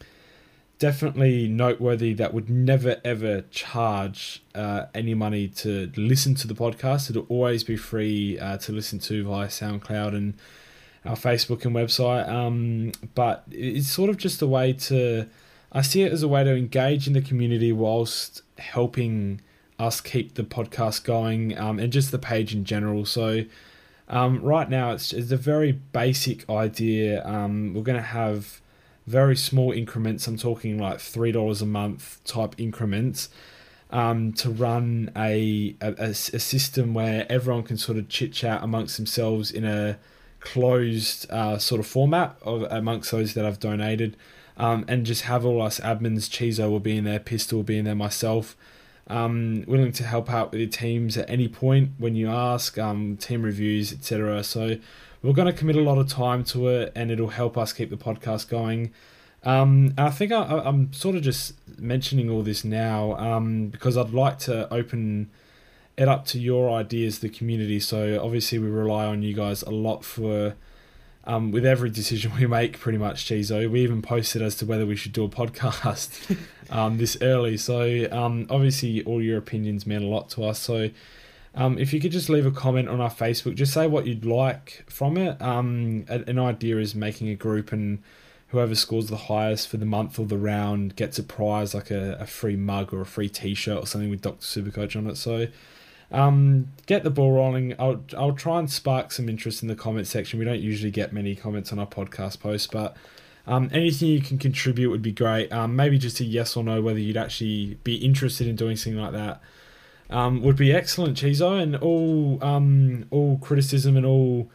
definitely noteworthy that would never ever charge uh, any money to listen to the podcast. It'll always be free uh, to listen to via SoundCloud and our Facebook and website. Um, but it's sort of just a way to I see it as a way to engage in the community whilst helping us keep the podcast going um, and just the page in general. So, um, right now, it's, it's a very basic idea. Um, we're going to have very small increments. I'm talking like $3 a month type increments. Um, to run a, a, a system where everyone can sort of chit chat amongst themselves in a closed uh, sort of format of amongst those that I've donated um, and just have all us admins. Chizo will be in there, Pistol will be in there, myself. Um, willing to help out with your teams at any point when you ask, um, team reviews, etc. So we're going to commit a lot of time to it, and it'll help us keep the podcast going. Um, I think I, am sort of just mentioning all this now um, because I'd like to open it up to your ideas, the community. So obviously we rely on you guys a lot for um, with every decision we make, pretty much, Chizo. We even posted as to whether we should do a podcast (laughs) um, this early. So, um, obviously, all your opinions mean a lot to us. So, um, if you could just leave a comment on our Facebook, just say what you'd like from it. Um, an idea is making a group, and whoever scores the highest for the month or the round gets a prize, like a, a free mug or a free t shirt or something with Dr. Supercoach on it. So, um, get the ball rolling. I'll I'll try and spark some interest in the comment section. We don't usually get many comments on our podcast posts, but um, anything you can contribute would be great. Um, maybe just a yes or no whether you'd actually be interested in doing something like that. Um, would be excellent, Chizo, and all um, all criticism and all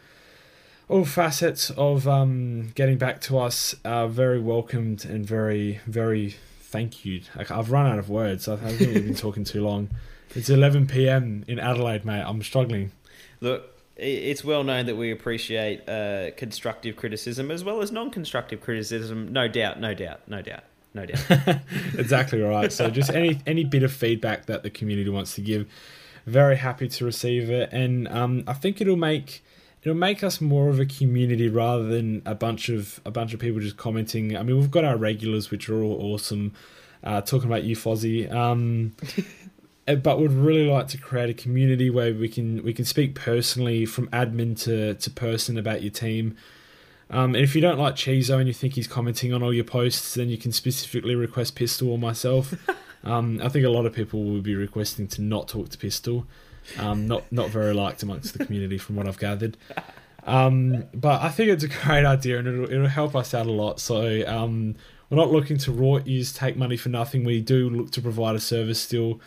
all facets of um, getting back to us are very welcomed and very very thank you. I've run out of words. I think we've been (laughs) talking too long. It's 11 p.m. in Adelaide, mate. I'm struggling. Look, it's well known that we appreciate uh, constructive criticism as well as non-constructive criticism. No doubt, no doubt, no doubt, no doubt. (laughs) exactly right. So just any any bit of feedback that the community wants to give, very happy to receive it, and um, I think it'll make it'll make us more of a community rather than a bunch of a bunch of people just commenting. I mean, we've got our regulars, which are all awesome. Uh, talking about you, Fozzie. Um, (laughs) but would really like to create a community where we can we can speak personally from admin to, to person about your team. Um, and if you don't like Chizo and you think he's commenting on all your posts, then you can specifically request Pistol or myself. (laughs) um, I think a lot of people will be requesting to not talk to Pistol. Um, not not very liked amongst the community from what I've gathered. Um, but I think it's a great idea and it'll, it'll help us out a lot. So um, we're not looking to raw use take money for nothing. We do look to provide a service still.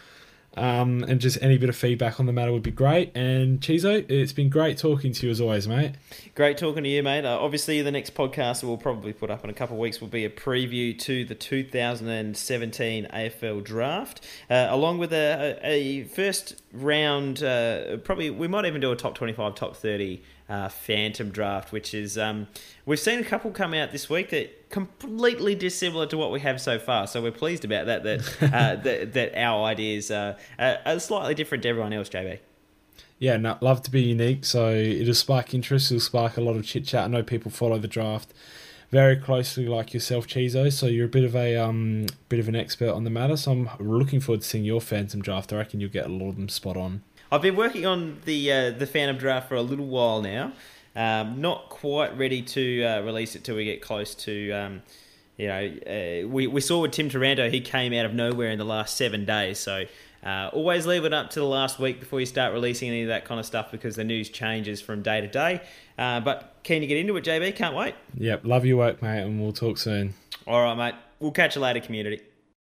Um, and just any bit of feedback on the matter would be great. And Chizo, it's been great talking to you as always, mate. Great talking to you, mate. Uh, obviously, the next podcast we'll probably put up in a couple of weeks will be a preview to the 2017 AFL draft, uh, along with a, a first round. Uh, probably we might even do a top 25, top 30 uh, Phantom draft, which is um, we've seen a couple come out this week that completely dissimilar to what we have so far. So we're pleased about that. That (laughs) uh, that, that, our ideas are, are slightly different to everyone else. JB. Yeah, no, love to be unique. So it'll spark interest. It'll spark a lot of chit chat. I know people follow the draft very closely, like yourself, Chizo. So you're a bit of a um, bit of an expert on the matter. So I'm looking forward to seeing your Phantom draft. I reckon you'll get a lot of them spot on. I've been working on the uh, the Phantom draft for a little while now. Um, not quite ready to uh, release it till we get close to um, you know, uh, we, we saw with Tim Taranto, he came out of nowhere in the last seven days. So uh, always leave it up to the last week before you start releasing any of that kind of stuff because the news changes from day to day. Uh, but keen to get into it, JB. Can't wait. Yep. Love your work, mate, and we'll talk soon. All right, mate. We'll catch you later, community.